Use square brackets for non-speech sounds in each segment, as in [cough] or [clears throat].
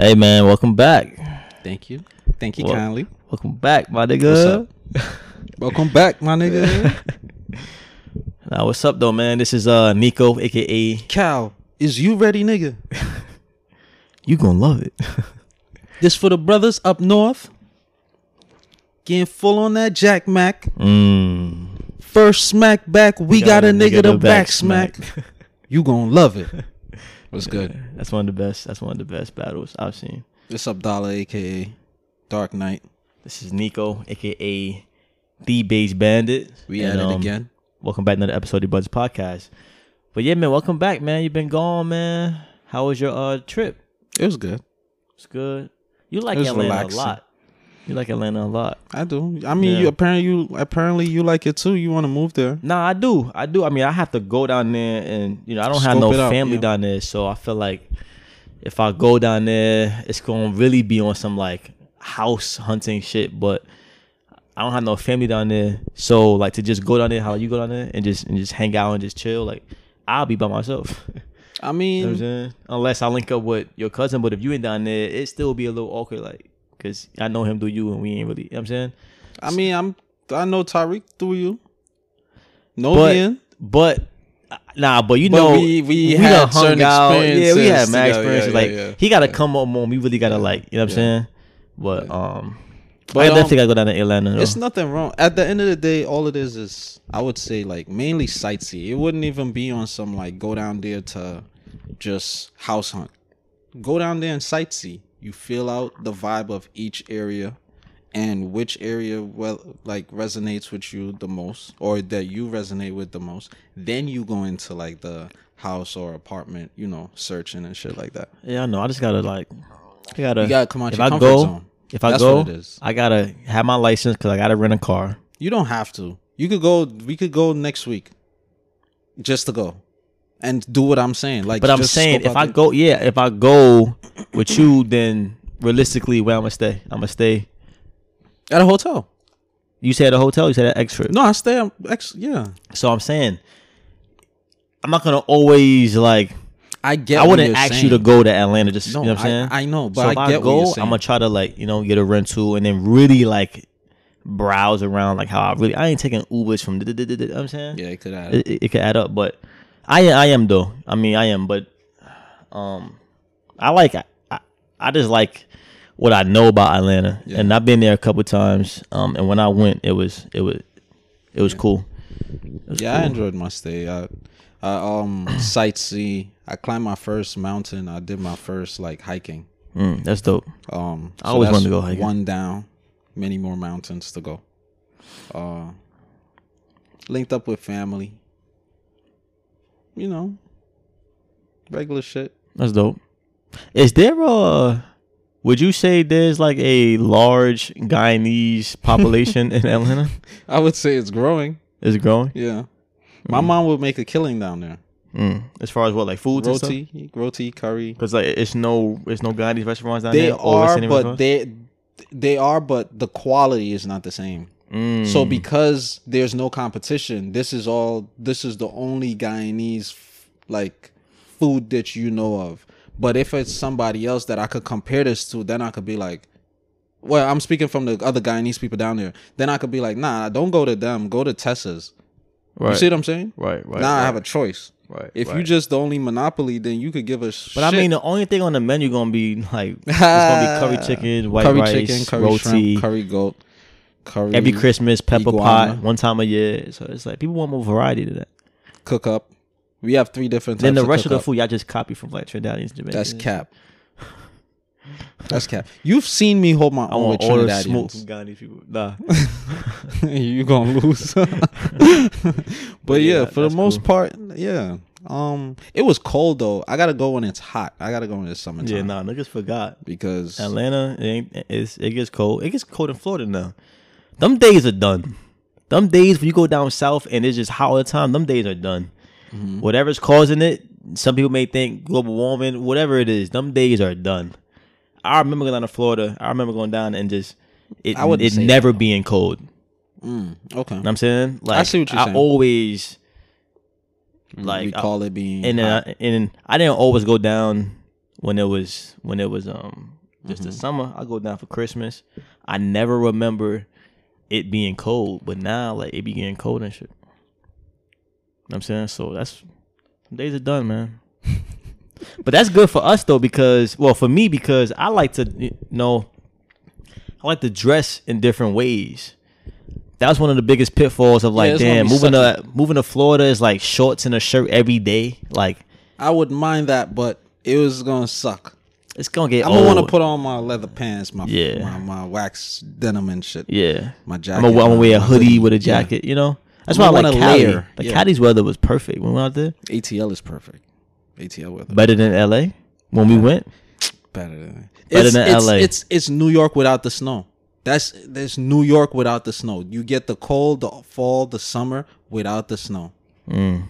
Hey man, welcome back. Thank you. Thank you Well- kindly. Welcome back, my nigga. What's up? [laughs] welcome back, my nigga. [laughs] Now what's up though, man? This is uh Nico, aka Cal, is you ready, nigga? [laughs] You gonna love it. This for the brothers up north. Getting full on that Jack Mac. mm. First smack back, we got, a nigga, to back smack. You gonna love it. What's good? That's one of the best. That's one of the best battles I've seen. It's Abdallah, aka Dark Knight. This is Nico, aka the Base Bandit. We And, at it um, again. Welcome back to another episode of the Buds Podcast. But yeah, man, welcome back, man. You've been gone, man. How was your uh trip? It was good. It's good. You like It Atlanta relaxing. a lot. You like Atlanta a lot. I do. I mean, Yeah. you apparently you apparently you like it too. You want to move there? Nah, I do. I do. I mean, I have to go down there, and you know, I don't have no family yeah. down there, so I feel like if I go down there, it's gonna really be on some like house hunting shit. But I don't have no family down there, so like to just go down there, how you go down there, and just and just hang out and just chill, like I'll be by myself. I [laughs] you know mean. Unless I link up with your cousin, but if you ain't down there, it still be a little awkward, like because I know him through you, and we ain't really. You know what I'm saying. I mean, I'm I know Tariq through you. No But- Ian. But nah, but you But know we- we done had certain Yeah, we had experiences mad together. experiences. Yeah, like yeah, yeah. he got to Yeah. come up more. We really got to like, you know what I'm saying? But um, But, I um, definitely got to go down to Atlanta. Though. It's nothing wrong. At the end of the day, all it is is I would say like mainly sightsee. It wouldn't even be on some like go down there to just house hunt. Go down there and sightsee. You feel out the vibe of each area and which area well like resonates with you the most or that you resonate with the most. Then you go into like the house or apartment, you know, searching and shit like that. yeah, I know. I just gotta like, I gotta. You gotta come out if your I comfort go, zone. if I That's go. I gotta have my license because I gotta rent a car. You don't have to. You could go. We could go next week, just to go, and do what I'm saying. Like, But I'm saying, if I go, yeah, if I go with you, then realistically, where I'm gonna stay? I'm gonna stay. at a hotel, You said a hotel. You said at Exford. no, I stay. at Ex- yeah, So I'm saying, I'm not gonna always like. I get. I wouldn't ask saying. you to go to Atlanta. Just No, you know what I'm saying. I, I know, but so if I I, go, what you're I'm gonna try to like you know get a rental and then really like browse around like how I really I ain't taking Ubers from. You know what I'm saying yeah, it could add. it, it, it could add up, but I I am though. I mean I am, but um I like I, I just like what I know about Atlanta, Yeah. and I've been there a couple times. Um, and when I went, it was it was it was cool. It was yeah, I enjoyed my stay. I, I um [clears throat] sightsee. I climbed my first mountain. I did my first like hiking. Mm, that's dope. Um, I always wanted to go hiking. One down, many more mountains to go. Uh, linked up with family. You know, regular shit. That's dope. Is there a? Would you say there's like a large Guyanese [laughs] population in Atlanta? I would say it's growing. Is it growing? Yeah, my mom would make a killing down there. Mm. As far as what like stuff? Roti, roti, curry. Because like it's no, it's no Guyanese restaurants down They there. or West are, but restaurants? they they are, but the quality is not the same. Mm. So because there's no competition, this is all this is the only Guyanese like food that you know of. But if it's somebody else that I could compare this to, then I could be like, well, I'm speaking from the other Guyanese people down there. Then I could be like, nah, don't go to them, go to Tessa's. right, You see what I'm saying? right, right. now right, I have a choice. right. If you right. just the only monopoly, then you could give us. but I mean, the only thing on the menu gonna be like it's gonna be curry [laughs] chicken, white curry rice, chicken, curry roti. shrimp, curry goat, curry Every Christmas, pepper iguana. pot, one time a year. So it's like people want more variety to that. cook up. We have three different. Types Then the rest of the food y'all just copy from like Trinidadians, Jamaicans. That's cap. That's cap. You've seen me hold my I own with the smoke from Trinidadians. Guyanese people. Nah, [laughs] you gonna lose. [laughs] [laughs] but yeah, yeah, for the most cool. part, yeah. Um, it was cold though. I gotta go when it's hot. I gotta go when it's summertime. yeah, nah, niggas forgot. because Atlanta, it ain't. It's, it gets cold. It gets cold in Florida now. Them days are done. Them days when you go down south and it's just hot all the time. Them days are done. Mm-hmm. Whatever's causing it, some people may think global warming. Whatever it is, them days are done. I remember going down to Florida. I remember going down and just it, I it never being cold. mm, okay, You know what I'm saying? Like see what you're I saying. always like we call it being and then I, and I didn't always go down when it was when it was um just Mm-hmm. the summer. I go down for Christmas. I never remember it being cold, but now like it be getting cold and shit. You know what I'm saying so that's days are done, man. [laughs] but that's good for us though because well for me because I like to you know I like to dress in different ways. That was one of the biggest pitfalls of like, gonna damn, moving to moving to Florida is like shorts and a shirt every day. Like, I wouldn't mind that, but it was gonna suck. It's gonna get I'm gonna want to put on my leather pants, my Yeah. my, my wax denim and shit. yeah. My jacket. I'm gonna wear a hoodie with a Yeah. jacket. You know, that's why I like Cali. layer, Like yeah. Cali's weather was perfect when we went out there. ATL is perfect. ATL weather Better than LA when we went. better than Better it's, than it's, LA. It's it's New York without the snow. That's there's New York without the snow. You get the cold, the fall, the summer without the snow. Mm.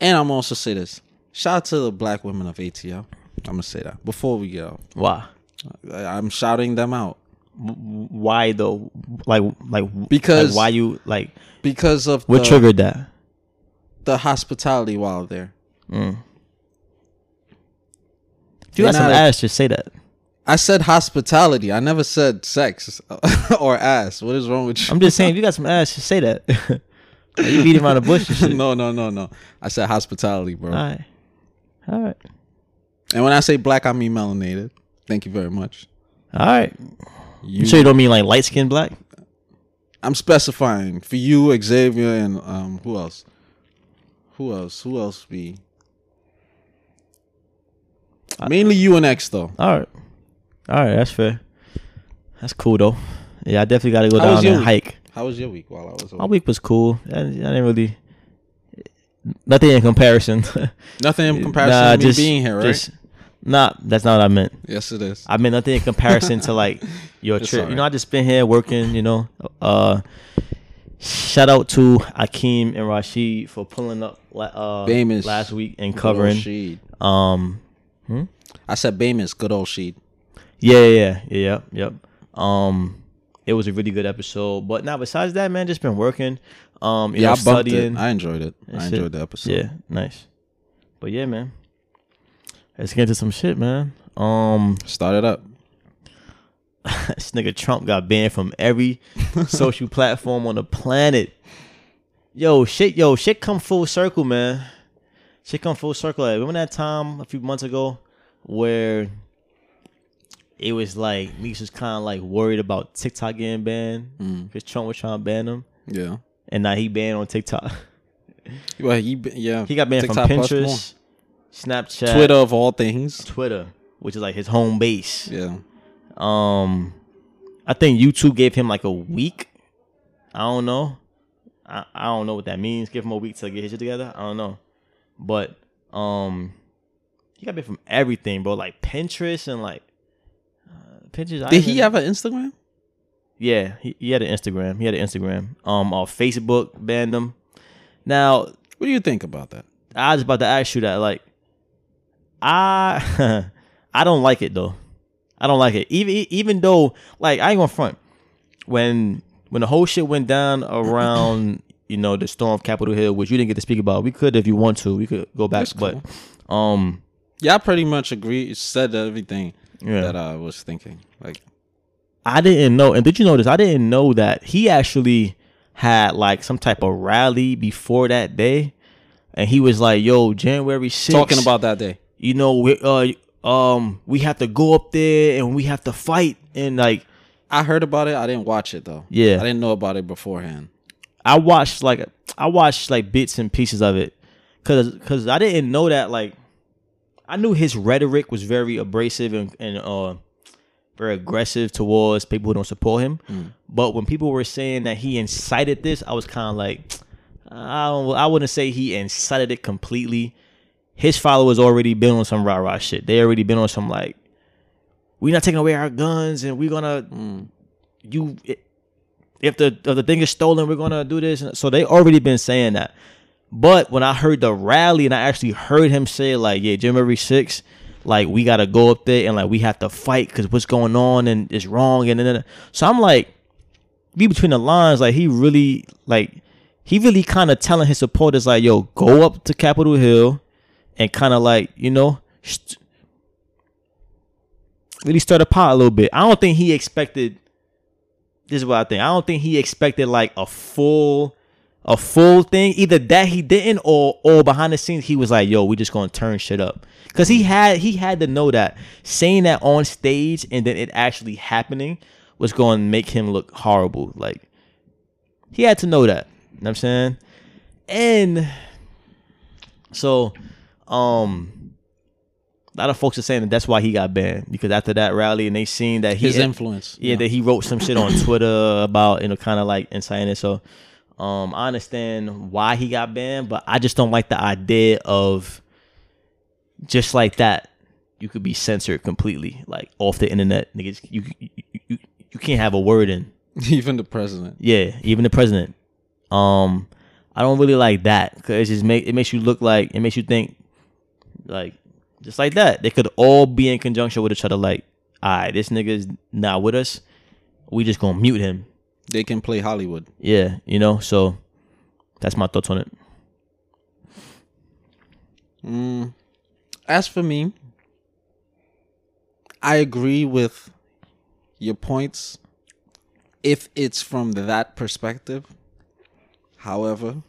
And I'm also say this. Shout out to the black women of ATL. I'm gonna say that before we get out. Why? I- I'm shouting them out Why though? Like, like Because- like, why you like? because of What the, triggered that? the hospitality while there. Mm. If you got some not- ass, just say that. I said hospitality. I never said sex [laughs] or ass. What is wrong with you? I'm just saying, if you got some ass, just say that. [laughs] You beat him around the bush [laughs] no, no, no, no. I said hospitality, bro. All right, all right, And when I say black, I mean melanated. Thank you very much. all right. You, You sure you don't mean like light skinned black? I'm specifying for you, Xavier, and um, who else? Who else? Who else be? I, Mainly you and X though. All right, all right. That's fair. That's cool though. Yeah, I definitely got to go How down and week? hike. How was your week while I was Away? My week was cool. I, I didn't really nothing in comparison. [laughs] Nothing in comparison Nah, to me just- being here, right? just- Nah, that's not what I meant. yes, it is. I meant nothing in comparison to like [laughs] your It's trip. alright. You know, I just been here working. You know, uh, shout out to Akeem and Rashid for pulling up la- uh, last week and covering. Sheed. Um, I said Bamus, good old Sheed. yeah, yeah, yeah, yeah, yep, yep. Um, it was a really good episode. But now, besides that, man, just been working. Um, Yeah, know, I studying. it. I enjoyed it. I enjoyed the episode. Yeah, nice. But yeah, man. Let's get into some shit, man. Um, Start it up. [laughs] this nigga Trump got banned from every [laughs] social platform on the planet. Yo, shit, yo, shit come full circle, man. Shit come full circle. Like, remember that time a few months ago where it was like Meeks was kind of like worried about TikTok getting banned Mm. because Trump was trying to ban him, Yeah. and now he banned on TikTok. Well, he, yeah. He got banned TikTok from. Pinterest, Snapchat, Twitter of all things. Twitter, which is like his home base. Yeah. Um, I think YouTube gave him like a week. I don't know. I, I don't know what that means. Give him a week to get his shit together. I don't know. But um, he got bit from everything, bro. Like Pinterest and like uh, Pinterest. I Did he have an Instagram? Yeah, he, he had an Instagram. He had an Instagram. Um, on Facebook banned him. Now What do you think about that? I was about to ask you that. Like, I [laughs] I don't like it though. I don't like it. Even even though like I ain't gonna front when when the whole shit went down around [laughs] you know the storm of Capitol Hill, which you didn't get to speak about. We could if you want to. We could go back, That's cool. but um Yeah, I pretty much agree. Said everything yeah. that I was thinking. Like, I didn't know, and did you notice? I didn't know that he actually had like some type of rally before that day, and he was like, "Yo, January 6th, talking about that day. You know, we, uh, um, we have to go up there and we have to fight. And like, I heard about it. I didn't watch it though. Yeah. I didn't know about it beforehand. I watched like I watched like bits and pieces of it, cause cause I didn't know that like I knew his rhetoric was very abrasive and and uh very aggressive towards people who don't support him. But when people were saying that he incited this, I was kind of like, I don't, I wouldn't say he incited it completely. His followers already been on some rah rah shit. They already been on some like, we're not taking away our guns and we're gonna mm, you if the if the thing is stolen, we're gonna do this. And so they already been saying that. But when I heard the rally and I actually heard him say like, yeah, January 6th, like we gotta go up there and like we have to fight because what's going on and it's wrong and then so I'm like, be between the lines, like he really like he really kind of telling his supporters like, yo, go up to Capitol Hill and kind of like you know. Really stirred the pot a little bit. I don't think he expected. This is what I think. I don't think he expected like a full, a full thing. Either that he didn't, or or behind the scenes he was like, "Yo, we just gonna turn shit up." Cause he had he had to know that saying that on stage and then it actually happening was going to make him look horrible. Like he had to know that. You know what I'm saying? And so, um, a lot of folks are saying that that's why he got banned because after that rally and they seen that he His influence. yeah, that he wrote some shit on Twitter about you know kind of like inciting it. So, um, I understand why he got banned, but I just don't like the idea of just like that you could be censored completely, like off the internet. Niggas, you you, you, you can't have a word in. [laughs] Even the president. Yeah, even the president. Um, I don't really like that because it just make it makes you look like it makes you think like just like that. They could all be in conjunction with each other. Like, all right, this nigga's not with us. We just gonna mute him. They can play Hollywood. Yeah, you know. So that's my thoughts on it. Mm. As for me, I agree with your points if it's from that perspective. However,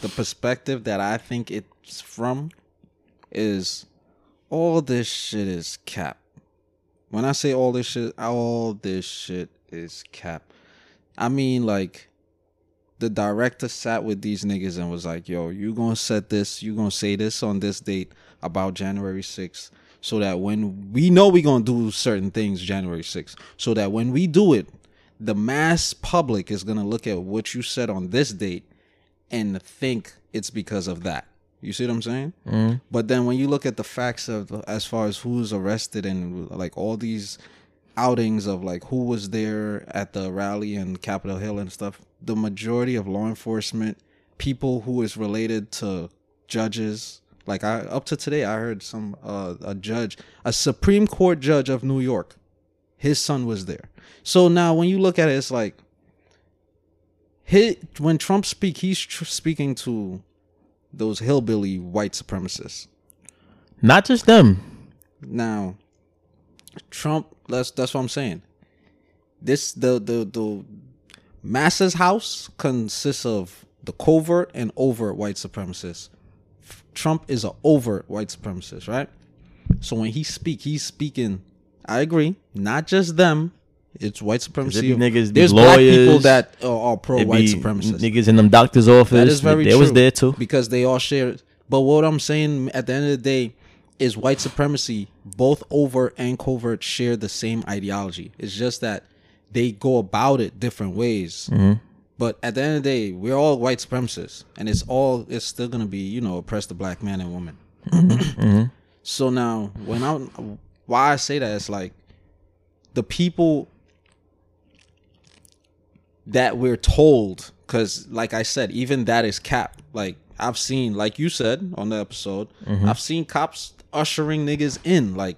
the perspective that I think it's from is all this shit is cap. When I say all this shit, all this shit is cap. I mean, like, the director sat with these niggas and was like, yo, you gonna set this, you gonna say this on this date about January 6th. So that when we know we gonna do certain things January 6th. So that when we do it, the mass public is gonna look at what you said on this date and think it's because of that. You see what I'm saying? But then when you look at the facts of as far as who's arrested and like all these outings of like who was there at the rally in Capitol Hill and stuff, the majority of law enforcement, people who is related to judges, like I up to today I heard some uh, a judge, a Supreme Court judge of New York, his son was there. So now when you look at it, it's like he, when Trump speak, he's tr- speaking to those hillbilly white supremacists. Not just them. Now, Trump. That's that's what I'm saying. This the the the masses house consists of the covert and overt white supremacists. Trump is an overt white supremacist, right? So when he speak, he's speaking. I agree, not just them. It's white supremacy. be niggas, There's black people that are, are pro white supremacists. Niggas in them doctor's office. That is very they true. was there too. Because they all share. But what I'm saying at the end of the day is white supremacy, both overt and covert, share the same ideology. It's just that they go about it different ways. Mm-hmm. But at the end of the day, we're all white supremacists, and it's all it's still gonna be you know oppress the black man and woman. Mm-hmm. So now, when I why I say that it's like the people that we're told because like i said even that is cap like i've seen like you said on the episode Mm-hmm. i've seen cops ushering niggas in like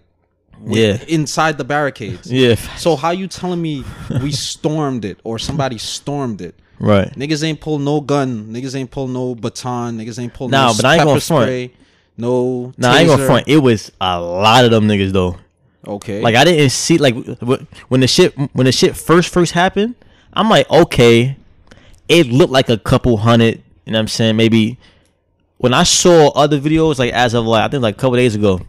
Yeah. inside the barricades Yeah. so how you telling me we [laughs] stormed it or somebody stormed it Right. niggas ain't pull no gun niggas ain't pull no baton niggas ain't pull Nah, no but I ain't pepper gonna front. spray no Nah, I ain't gonna front. It was a lot of them niggas though. okay Like I didn't see like when the shit when the shit first first happened. I'm like, okay, it looked like a couple hundred. You know what I'm saying? Maybe when I saw other videos, like as of like I think like a couple days ago,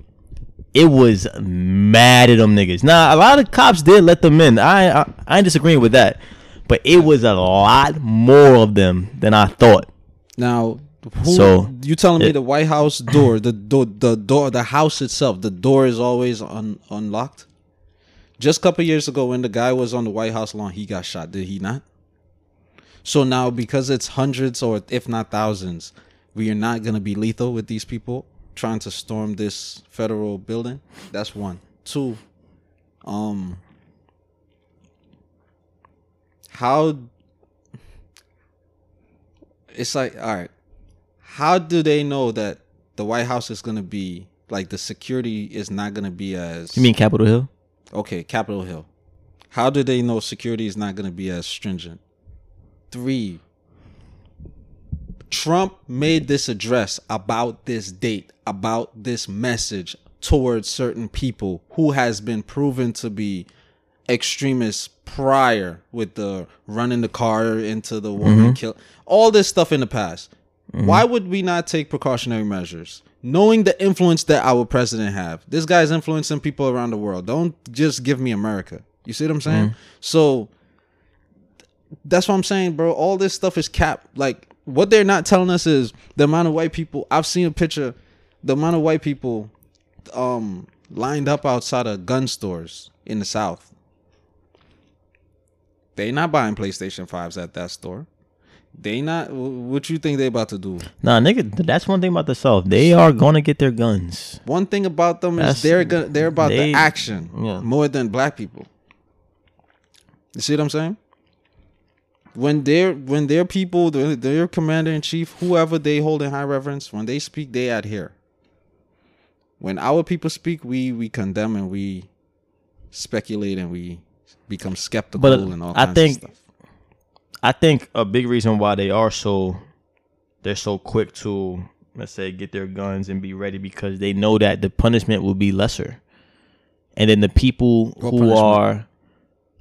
it was mad at them niggas. Now a lot of cops did let them in. I I, I ain't disagreeing with that, but it was a lot more of them than I thought. Now, who, So, you telling me it- the White House door, the door, the door, the house itself, the door is always un, unlocked? Just a couple years ago, when the guy was on the White House lawn, he got shot. Did he not? So now, because it's hundreds or if not thousands, we are not gonna be lethal with these people trying to storm this federal building. That's one. Two. Um. How it's like all right how do they know that the white house is going to be like the security is not going to be as You mean Capitol Hill? Okay capitol hill. How do they know security is not going to be as stringent? Three trump made this address about this date about this message towards certain people who has been proven to be extremists prior with the running the car into the woman mm-hmm. kill all this stuff in the past. Mm-hmm. Why would we not take precautionary measures knowing the influence that our president have this guy's influencing people around the world don't just give me america you see what i'm saying so that's what I'm saying, bro. All this stuff is cap. Like what they're not telling us is the amount of white people. I've seen a picture, the amount of white people, um, lined up outside of gun stores in the South. They not buying PlayStation fives at that store. They not. What you think they about to do? Nah, nigga, that's one thing about the South. They are gonna get their guns. One thing about them That's- is they're gonna they're about they- the action Yeah. more than black people. You see what I'm saying? When they're when their people, their, their commander in chief, whoever they hold in high reverence, when they speak, they adhere. When our people speak, we we condemn and we speculate and we become skeptical But and all I kinds think- of stuff. I think a big reason why they are so they're so quick to let's say get their guns and be ready because they know that the punishment will be lesser. And then the people What who punishment? are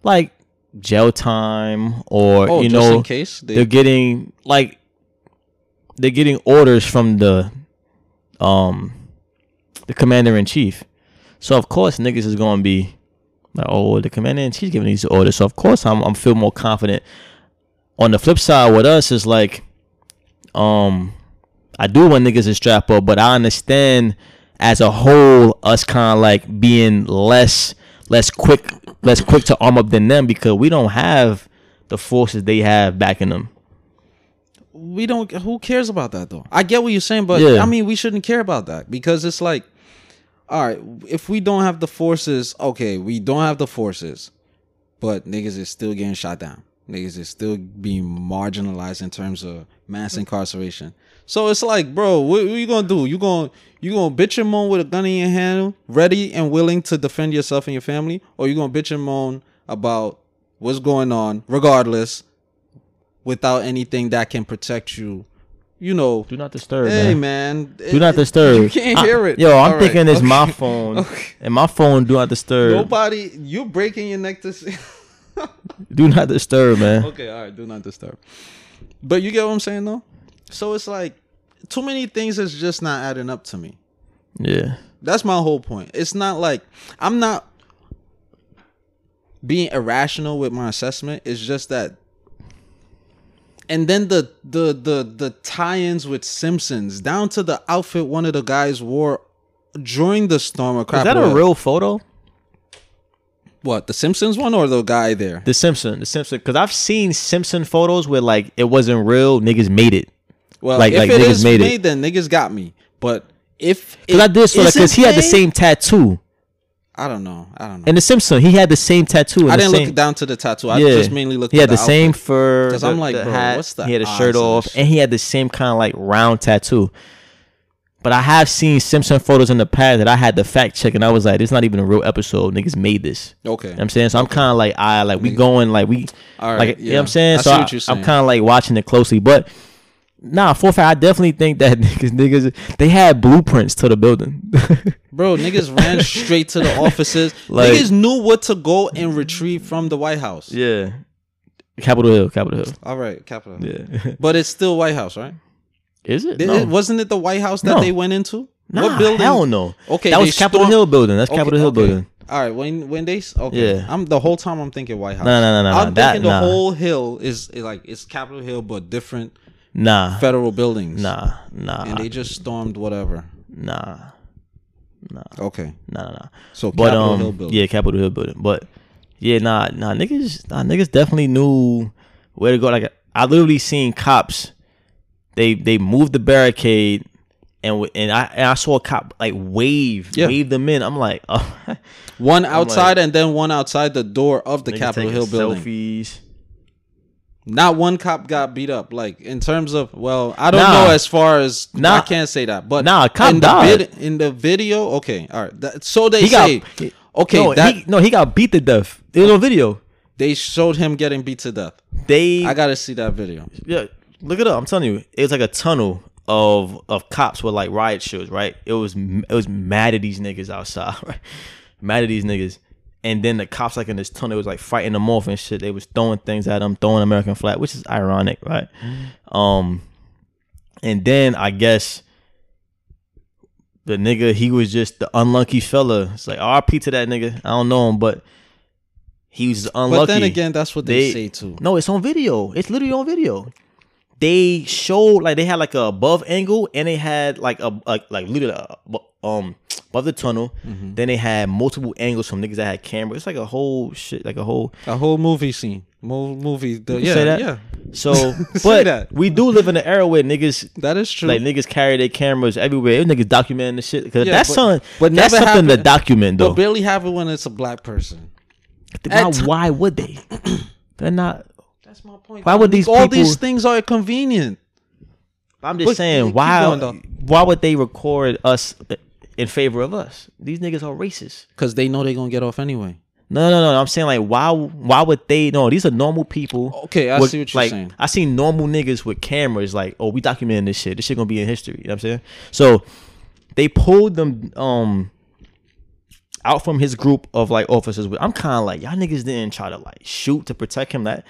like jail time or Oh, you know in case they, they're getting like they're getting orders from the um the commander in chief. So of course niggas is gonna be like, oh, the commander in chief giving these orders. So of course I'm I'm feel more confident. On the flip side with us is like um I do want niggas to strap up, but I understand as a whole us kind of like being less less quick less quick to arm up than them because we don't have the forces they have backing them. we don't who cares about that though i get what you're saying but Yeah. i mean we shouldn't care about that because it's like all right if we don't have the forces okay we don't have the forces but niggas is still getting shot down niggas is still being marginalized in terms of mass incarceration so it's like bro what, what you gonna do you gonna you gonna bitch and moan with a gun in your hand ready and willing to defend yourself and your family or you gonna bitch and moan about what's going on regardless without anything that can protect you. You know, Do not disturb, hey man. man, Do not disturb. You can't I- hear it. Yo, I'm All right, thinking it's my phone, [laughs] Okay. and my phone do not disturb. Nobody, you breaking your neck to see. [laughs] [laughs] Do not disturb, man. okay, all right, do not disturb. But you get what I'm saying though. So it's like too many things is just not adding up to me. Yeah, That's my whole point. It's not like I'm not being irrational with my assessment. It's just that and then the the the the tie-ins with Simpsons down to the outfit one of the guys wore during the storm of crap. is that a real photo? What the Simpsons one or the guy there? The Simpson, the Simpson, because I've seen Simpson photos where like it wasn't real. Niggas made it. Well, like- if like it niggas is made made, it. then niggas got me. But if Cause I did so cause he had the same tattoo. I don't know. I don't know. And the Simpson, he had the same tattoo. I the didn't same, look down to the tattoo. I yeah, just mainly looked. He at had the, same outfit. fur. 'Cause the- I'm like, the bro, hat, what's the He had a shirt off, and he had the same kind of like round tattoo. But I have seen Simpson photos in the past that I had to fact check, and I was like, "It's not even a real episode. Niggas made this." Okay. You know what I'm saying so. I'm kind of like, I like we going like we, All right, like you know what I'm saying. I so I, saying. am kind of like watching it closely, but nah, for fact, I definitely think that [laughs] niggas, niggas, they had blueprints to the building. [laughs] Bro, niggas ran straight to the [laughs] offices. Like- niggas knew what to go and retrieve from the White House. yeah, Capitol Hill, Capitol Hill. All right, Capitol. Yeah, But it's still White House, right? Is it? No. wasn't it the White House that No. they went into? Nah, what building? Hell no. Okay, that they was Capitol Hill building. That's Okay, Capitol Hill okay. building. All right, when when they s- okay, Yeah. I'm the whole time I'm thinking White House. No, no, no, no, I'm no. That- thinking the nah. whole hill is, is like it's Capitol Hill, but different Nah, federal buildings. nah, nah, and they just stormed whatever. nah, Nah. Okay, nah, nah, nah. so But Capitol um, Hill building. yeah, Capitol Hill building. But yeah, nah, nah, niggas, nah, niggas definitely knew where to go. Like I literally seen cops. They they moved the barricade, and and I and I saw a cop like wave Yeah. wave them in. I'm like, [laughs] oh, One outside and then one outside the door of the Capitol Hill building. Selfies. Not one cop got beat up. Like in terms of well, I don't Nah. know as far as Nah. I can't say that, but Nah, a cop in the died. vid- in the video. Okay, all right. That, so they He got say. he- okay, No, that he, no, he got beat to death. Was on video. they showed him getting beat to death. They I gotta see that video. Yeah, look it up. I'm telling you, it was like a tunnel of of cops with like riot shields, right? It was it was mad at these niggas outside, [laughs] right? Mad at these niggas. And then the cops like in this tunnel was like fighting them off and shit. They was throwing things at them, throwing American flag, which is ironic, right? Um, and then I guess the nigga he was just the unlucky fella. It's like RP to that nigga. I don't know him, but he was unlucky. But then again, that's what they, They- say too. No, it's on video. It's literally on video. They showed like they had like a above angle and they had like a like like literally uh, um above the tunnel. Mm-hmm. Then they had multiple angles from niggas that had cameras. It's like a whole shit, like a whole. A whole movie scene, Mo- movie. The, You yeah, say that? yeah, So, [laughs] but we do live in an era where niggas that is true. like niggas carry their cameras everywhere. Niggas documenting the shit because Yeah, that's but- something. but that's something to happened- document but though. barely have it when it's a black person. ti- why would they? [clears throat] They're not. That's my point. Why would these all people- these things are convenient? I'm just But saying keep why going, why would they record us in favor of us? These niggas are racist. Because they know they're gonna get off anyway. No, no, no. I'm saying like why why would they no, these are normal people. Okay, I with- see what you're like, saying. I seen normal niggas with cameras like, oh, we documenting this shit. This shit gonna be in history. You know what I'm saying? So they pulled them um out from his group of like officers. I'm kind of like y'all niggas didn't try to like shoot to protect him. That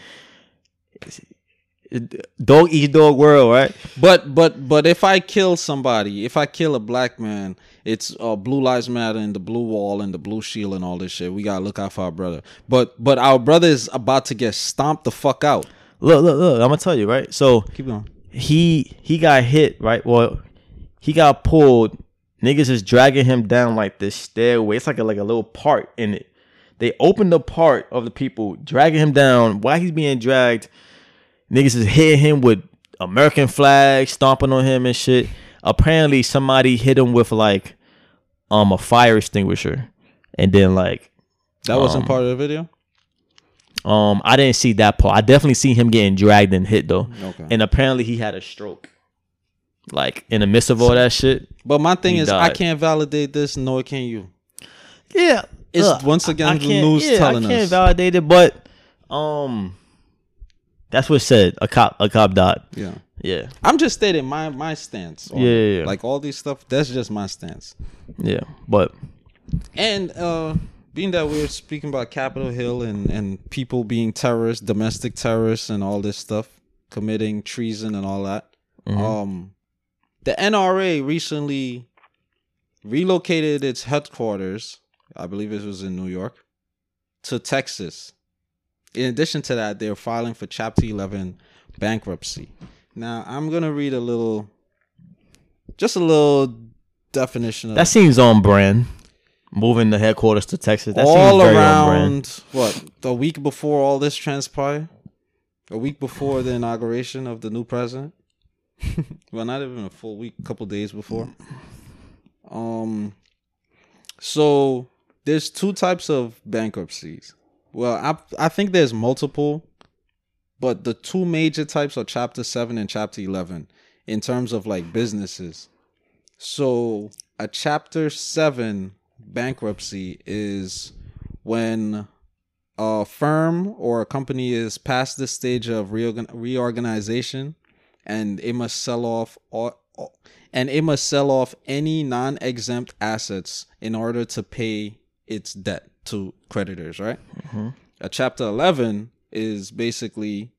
dog eat dog world, right? But but but if I kill somebody, if I kill a black man, it's uh, Blue Lives Matter and the Blue Wall and the Blue Shield and all this shit. We gotta look out for our brother. But but our brother is about to get stomped the fuck out. Look, look, look. I'm gonna tell you, right? So Keep going. he he got hit, right? Well, he got pulled. Niggas is dragging him down like this stairway. It's like a like a little part in it. They opened the part of the people dragging him down. While he's being dragged, niggas is hitting him with American flags, stomping on him and shit. Apparently, somebody hit him with like um a fire extinguisher, and then like That wasn't Um, part of the video. um I didn't see that part. I definitely see him getting dragged and hit though. Okay. And apparently he had a stroke. Like in the midst of all that shit. But my thing is, I can't validate this, nor can you. Yeah. It's once again the can't- news yeah, telling I can't us. validate it, but um that's what said. A cop a cop died. Yeah. Yeah. I'm just stating my my stance. on Yeah, yeah, yeah. Like all these stuff, that's just my stance. Yeah. But And uh being that we're speaking about Capitol Hill and and people being terrorists, domestic terrorists, and all this stuff, committing treason and all that. Mm-hmm. Um, the NRA recently relocated its headquarters. I believe it was in New York to Texas. In addition to that, they're filing for Chapter 11 bankruptcy. Now, I'm gonna read a little, just a little definition of that seems on brand. Moving the headquarters to Texas. That all seems very on brand. around what the week before all this transpired a week before the inauguration of the new president [laughs] well not even a full week a couple days before um so there's two types of bankruptcies well i i think there's multiple but the two major types are chapter 7 and chapter 11 in terms of like businesses. So a chapter 7 bankruptcy is when a firm or a company is past the stage of reorgan- reorganization and it must sell off all, and it must sell off any non-exempt assets in order to pay its debt to creditors right a chapter 11 is basically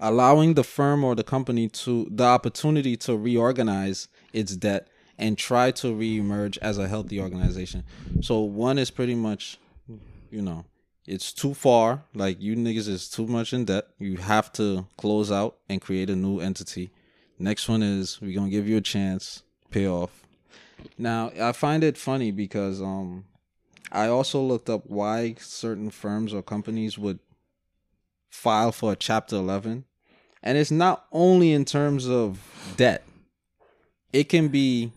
allowing the firm or the company to the opportunity to reorganize its debt and try to reemerge as a healthy organization. So one is pretty much, you know, it's too far. Like you niggas is too much in debt. You have to close out and create a new entity. Next one is we're gonna give you a chance, pay off. Now I find it funny because um I also looked up why certain firms or companies would file for a chapter 11 and it's not only in terms of debt. It can be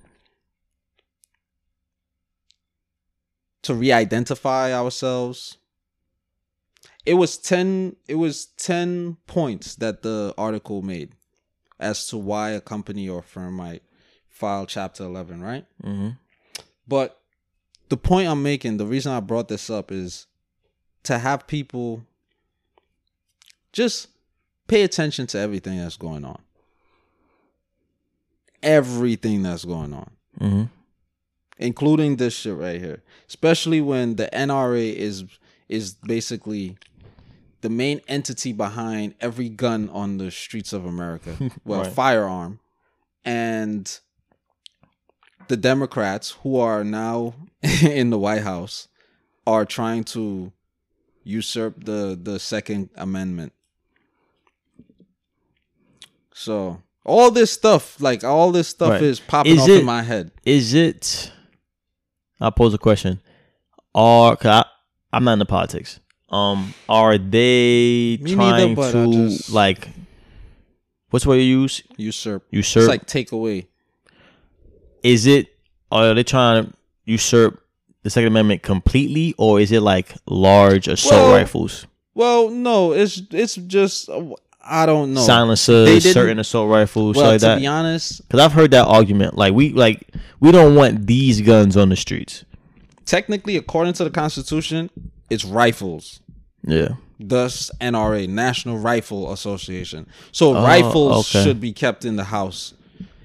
to re-identify ourselves. It was 10 it was 10 points that the article made as to why a company or firm might file chapter 11 right? Hmm but the point I'm making, the reason I brought this up is to have people just pay attention to everything that's going on. everything that's going on, hmm including this shit right here. Especially when the NRA is is basically the main entity behind every gun on the streets of America. [laughs] Well, Right. firearm. And the Democrats who are now [laughs] in the White House are trying to usurp the the second amendment. So, all this stuff, like all this stuff Right. is popping Is off it- in my head. Is it? I'll pose a question. Are I, I'm not into politics. Um, are they Me trying I to just- like? What's the word you use? Usurp. Usurp. It's like take away. Is it? Are they trying to usurp the Second Amendment completely, or is it like large assault Well, rifles, Well, no, it's it's just uh, I don't know. Silencers, certain assault rifles, well, like to that? be honest, Because I've heard that argument. Like we like we don't want these guns on the streets. technically, according to the Constitution, it's rifles. Yeah. Thus, NRA, National Rifle Association. So Oh, rifles okay. should be kept in the house.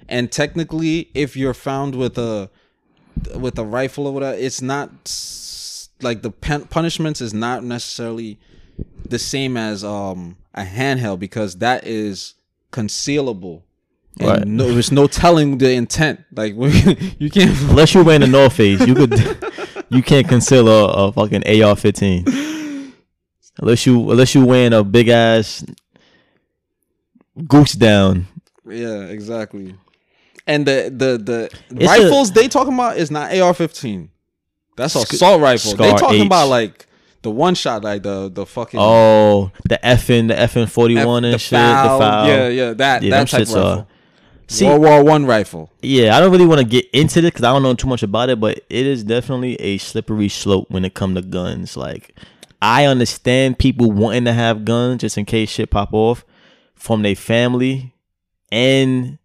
And technically, if you're found with a with a rifle or whatever, it's not like the pen- punishments is not necessarily the same as um a handheld because that is concealable. And Right. no, there's no telling the intent. Like [laughs] you can't. [laughs] Unless you're wearing a North Face, you could you can't conceal a, a fucking AR-15. Unless you unless you're wearing a big ass goose down. Yeah, exactly. And the the the It's rifles they talking about is not AR-15. That's Sc- assault rifle. They talking H. about like the one shot, like the the fucking Oh, the FN, the FN forty one and the shit. foul. The foul. Yeah, yeah, that Yeah, that type of are- rifle. See, World War One rifle. yeah, I don't really want to get into this because I don't know too much about it, but it is definitely a slippery slope when it comes to guns. Like, I understand people wanting to have guns just in case shit pop off from their family, and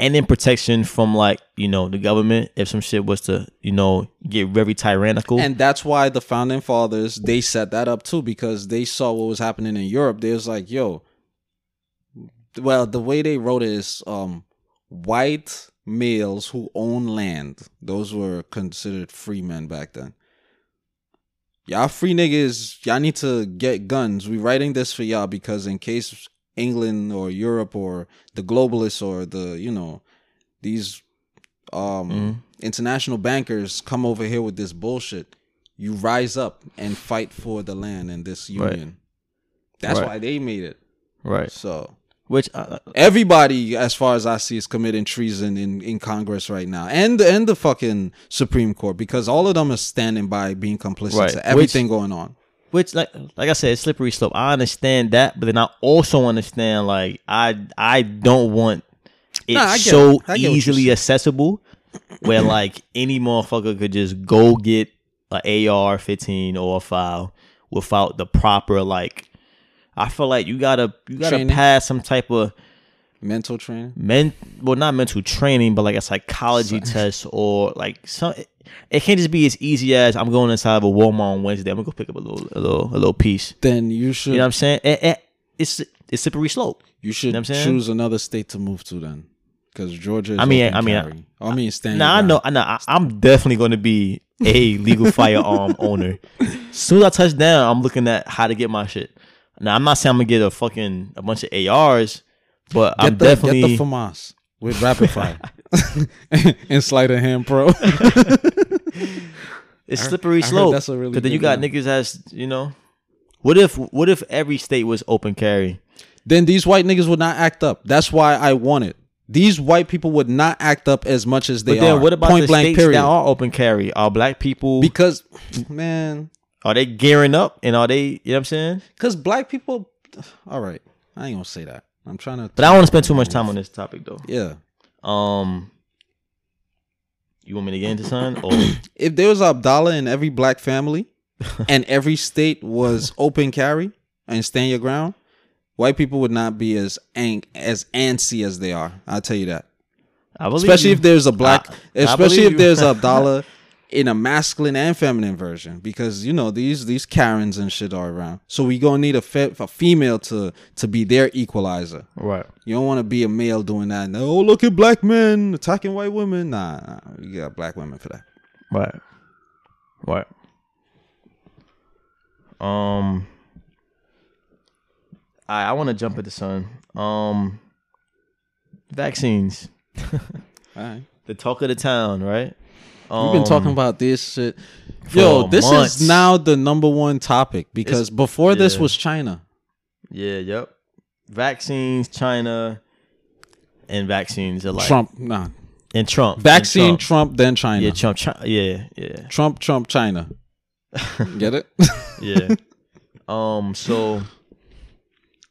and in protection from like you know the government if some shit was to you know get very tyrannical. And that's why the founding fathers they set that up too because they saw what was happening in Europe. They was like, "Yo, well, the way they wrote it is um white males who own land. Those were considered free men back then. Y'all free niggas, y'all need to get guns. We writing this for y'all because in case England or Europe or the globalists or the, you know, these um Mhm. international bankers come over here with this bullshit, you rise up and fight for the land and this Right. union. That's Right. why they made it. right, So which uh, everybody, as far as I see, is committing treason in, in Congress right now, and and the fucking Supreme Court because all of them are standing by being complicit Right. to everything going on. Which like like I said, slippery slope. I understand that, but then I also understand like I I don't want it Nah, so it. I get what you're easily accessible where [clears throat] like any motherfucker could just go get a AR fifteen or a file without the proper like I feel like you gotta you gotta Training. pass some type of Mental training. men well not mental training but like a psychology test or like some it can't just be as easy as I'm going inside of a Walmart on Wednesday. I'm gonna go pick up a little a little a little piece. Then you should You know what I'm saying? It, it, it's it's slippery slope. you should know I'm saying? choose another state to move to then, because Georgia. Is I mean- I mean, carry. I mean, stand. Now I know. I know, I, I'm definitely going to be a legal [laughs] firearm owner. Soon as I touch down, I'm looking at how to get my shit. Now I'm not saying I'm gonna get a fucking a bunch of ARs, but I'm the, definitely get the FAMAS with rapid fire [laughs] and sleight of hand pro. it's I heard- slippery I heard slope. that's a really Cause then you got gun. niggas as you know. What if what if every state was open carry? then these white niggas would not act up. That's why I want it. These white people would not act up as much as they But then are. what about Point the blank states period. that are open carry? Are black people because man, are they gearing up and are they? You know what I'm saying? because black people. All right, I ain't gonna say that. I'm trying to. But I don't want to spend too much time on this topic though. Yeah, Um, you want me to get into something? Or [clears throat] if there was Abdallah in every black family, [laughs] and every state was open carry and stand your ground, white people would not be as ang- as antsy as they are. I'll tell you that. I believe especially you. if there's a black, I- I especially believe if you. there's [laughs] Abdallah in a masculine and feminine version because you know these these Karens and shit are around. So we gonna need a, fe- a female to to be their equalizer. Right. You don't want to be a male doing that. No, oh, look at black men attacking white women. Nah, nah, you got black women for that. Right. Right. Um. I I want to jump at the sun. Um. Vaccines. [laughs] All right. The talk of the town, right? We've been talking Um, about this shit. for Yo, this months. is now the number one topic because before this was China. Yeah. Yep. Vaccines, China, and vaccines are like Trump, nah. and Trump. and Vaccine, Trump. Trump, then China. Yeah, Trump. Yeah, yeah, Trump, Trump, China. [laughs] Get it? yeah. um. So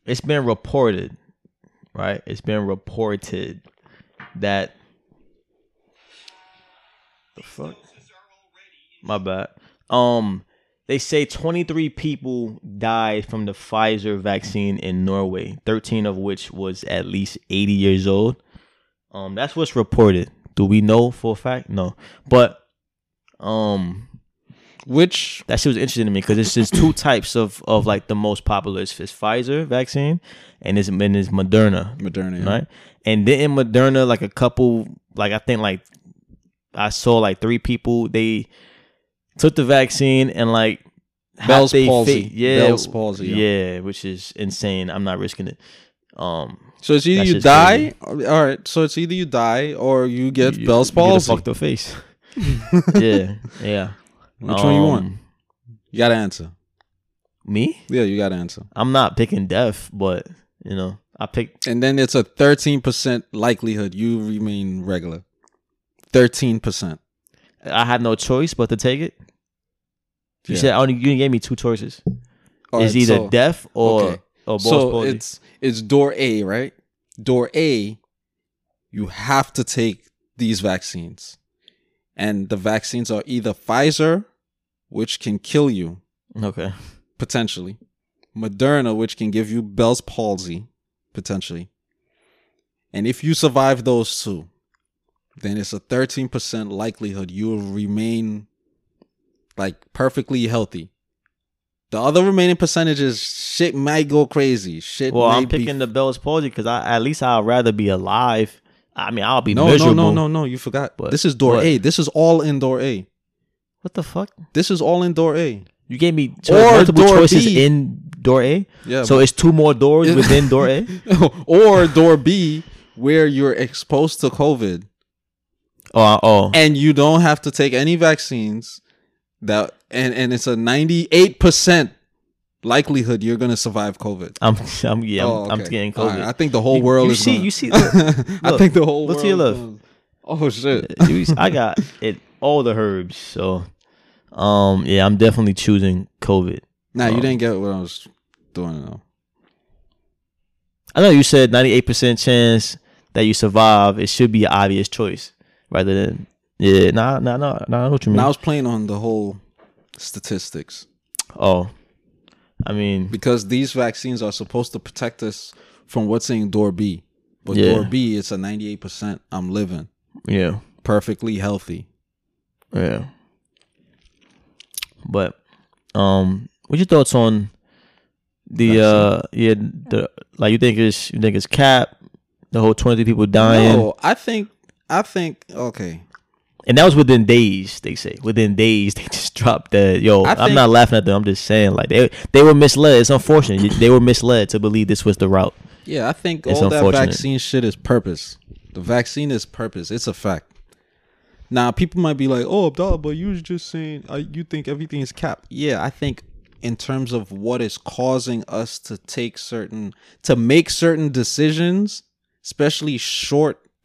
it's been reported, right? It's been reported that the fuck. My bad. Um, they say 23 people died from the Pfizer vaccine in Norway, 13 of which was at least 80 years old. Um, that's what's reported. Do we know for a fact? No, but um, Which that shit was interesting to me because it's just two types of of like the most popular. It's, it's Pfizer vaccine and it's and it's Moderna, Moderna, yeah. right? And then in Moderna, like a couple, like I think like I saw like three people they took the vaccine and like Bell's palsy. fa- yeah, Bell's palsy, yeah. yeah. which is insane. I'm not risking it. Um, So it's either you just die. All right. So it's either you die or you get you- Bell's you get a palsy. fucked up face. [laughs] yeah, yeah. Which one you want? Um, You gotta answer. Me? Yeah, you gotta answer. I'm not picking death, but you know, I picked And then it's a thirteen percent likelihood you remain regular. Thirteen percent. I had no choice but to take it. You said only you gave me two choices. it's either death or okay. or balls so it's it's door A, right? Door A, you have to take these vaccines, and the vaccines are either Pfizer, which can kill you okay. potentially, Moderna, which can give you Bell's palsy potentially, and if you survive those two, then it's a thirteen percent likelihood you will remain like perfectly healthy. The other remaining percentages, shit might go crazy. Shit. Well, I'm might be- picking the Bell's palsy because I at least I'd rather be alive. I mean, I'll be No, miserable. no, no, no, no. You forgot. But- this is door what? A. This is all in door A. What the fuck? This is all in door A. You gave me multiple choices B. in door A. Yeah. So it's two more doors [laughs] within door A. [laughs] or door B, where you're exposed to COVID Oh, oh. and you don't have to take any vaccines. That and and it's a ninety eight percent likelihood you're gonna survive COVID. I'm, I'm, yeah, I'm, Oh, I'm getting COVID. right, I think the whole You- world you is. see- gonna- you see- [laughs] look, I think the whole look world. to your left. Oh shit! I got it all the herbs. So, um, yeah, I'm definitely choosing COVID. nah, you Um, didn't get what I was doing though. I know you said 98% chance that you survive. It should be an obvious choice rather than yeah. Nah, nah, nah, nah. I know what you mean. Now I was playing on the whole statistics. oh, I mean, because these vaccines are supposed to protect us from what's in door B. But Yeah. door B, it's a 98%. I'm living yeah, perfectly healthy. yeah. But, um, what's your thoughts on the uh, yeah, the like you think it's you think it's cap the whole 23 people dying, No, I think, I think, okay. and that was within days. They say within days [laughs] they just dropped that. Yo, I I'm not laughing at them. I'm just saying like they they were misled. It's unfortunate they were misled to believe this was the route. Yeah, I think It's all that vaccine shit is purpose. The vaccine is purpose. It's a fact. Now, people might be like, "Oh, Abdallah, but you was just saying uh, you think everything is capped." Yeah, I think in terms of what is causing us to take certain to make certain decisions, especially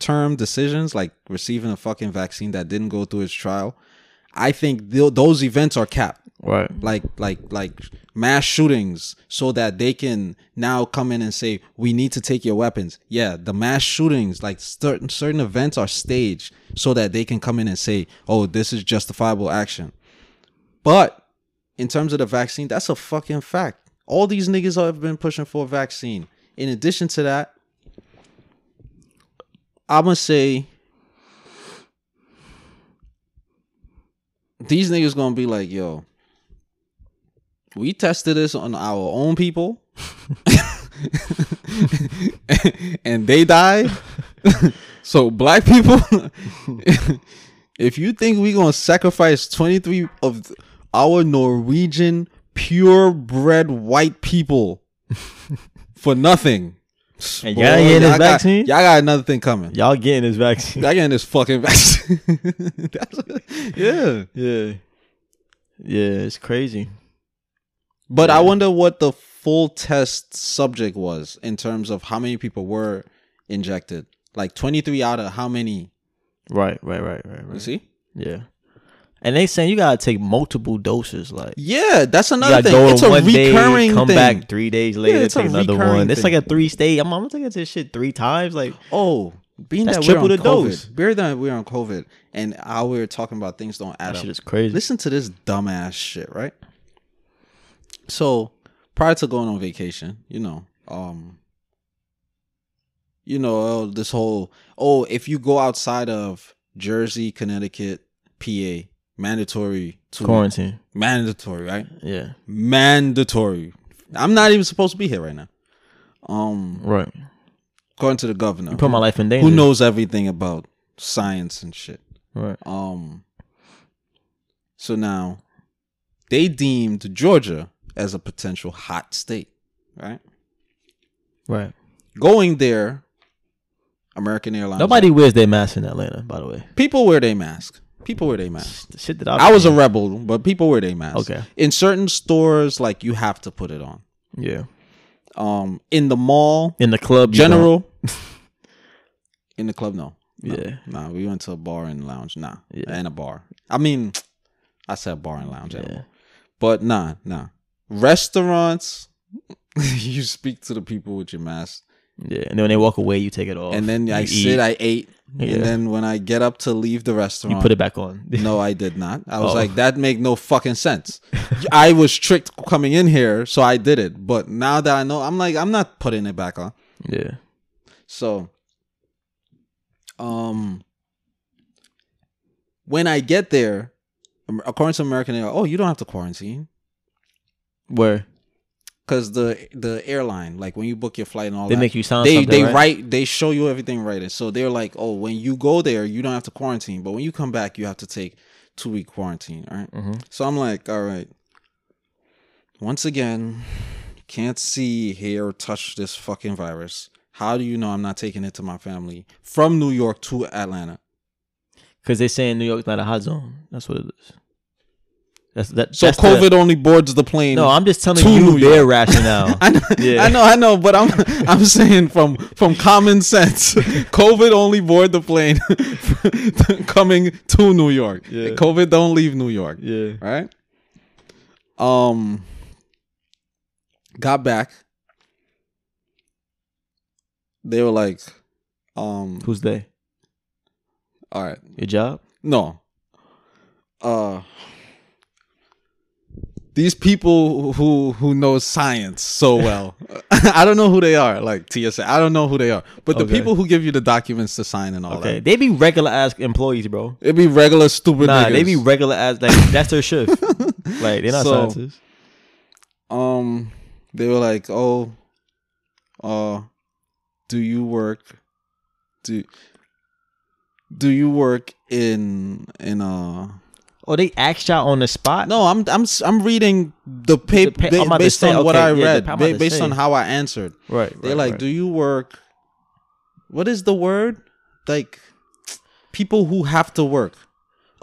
short-term decisions like receiving a fucking vaccine that didn't go through its trial, I think th- those events are capped. Right. like like like mass shootings so that they can now come in and say we need to take your weapons. Yeah the mass shootings like certain certain events are staged so that they can come in and say oh this is justifiable action. But in terms of the vaccine that's a fucking fact. All these niggas have been pushing for a vaccine. In addition to that i'm gonna say these niggas gonna be like, yo, we tested this on our own people, [laughs] and they died. [laughs] so black people, [laughs] if you think we gonna sacrifice twenty three of our Norwegian purebred white people for nothing. And y'all getting this y'all got- vaccine? y'all got another thing coming. Y'all getting this vaccine? Y'all getting this fucking vaccine. [laughs] Yeah. yeah, yeah, it's crazy. But I wonder what the full test subject was in terms of how many people were injected. Like 23 out of how many? Right, right, right, right, You see? Yeah, and they saying you gotta take multiple doses. Like Yeah, that's another thing. go It's a one recurring day, come thing. back three days later, it's a take another one. It's like a three stage. I'm, I'm gonna take this shit three times. Like Oh, being that triple we're on the dose. COVID, being that we're on COVID, and how we're talking about things don't add that up. shit is crazy. Listen to this dumbass shit, right? So prior to going on vacation, you know, um, you know, oh, this whole oh, if you go outside of Jersey, Connecticut, PA, mandatory to Quarantine. mandatory, right? Yeah, Mandatory. I'm not even supposed to be here right now. Um, right. according to the governor, You put my life in danger. who knows everything about science and shit. Right. Um. So now, they deemed Georgia as a potential hot state, right? Right. Going there, American Airlines. Nobody wears their mask in Atlanta, by the way. people wear their mask. People wear their mask. The shit that I, I was a rebel, but people wear their mask. Okay. In certain stores, like you have to put it on. yeah Um, in the mall, in the club. general. [laughs] in the club, no. No, Yeah. Nah, we went to a bar and lounge. Nah. Yeah. And a bar. I mean, [tsk] I said bar and lounge. Yeah. But nah, nah. Restaurants, [laughs] you speak to the people with your mask. Yeah, and then when they walk away, you take it off. and then You I eat, sit, I ate. Yeah. And then when I get up to leave the restaurant, you put it back on. [laughs] no, I did not. I was Oh. like, that make no fucking sense. [laughs] I was tricked coming in here, so I did it. But now that I know, I'm like, I'm not putting it back on. yeah. So, um, when I get there, according to American Air, oh, you don't have to quarantine Where because the the airline, like when you book your flight and all they that, make you sign they they right? write they show you everything right. And so they're like, oh, when you go there, you don't have to quarantine, but when you come back, you have to take two week quarantine. All right? Mhm. So I'm like, all right. Once again, can't see, hear, or touch this fucking virus. How do you know I'm not taking it to my family from New York to Atlanta? Because they saying New York's not a hot zone. That's what it is. That's that. So that's the- COVID only boards the plane. no, I'm just telling you their rationale. [laughs] I know, Yeah. I know, I know, but I'm I'm saying from from common sense, [laughs] COVID only board the plane [laughs] coming to New York. Yeah. COVID don't leave New York. yeah. right? Um, got back. They were like, um, Who's they? all right, Your job? no, uh, these people who who know science so [laughs] well, [laughs] I don't know who they are. Like TSA, I don't know who they are, but the people who give you the documents to sign and all Okay, that, they be regular ass employees, bro. it be regular stupid Nah, niggas. they be regular ass. Like [laughs] that's their shift. like they're not So- scientists. um they were like oh uh do you work do do you work in in uh Oh, they asked y'all on the spot. no i'm i'm i'm reading the paper pa- I'm about to based say, on what i yeah, read ba- based say. on how i answered right. they're right, like right. do you work what is the word like people who have to work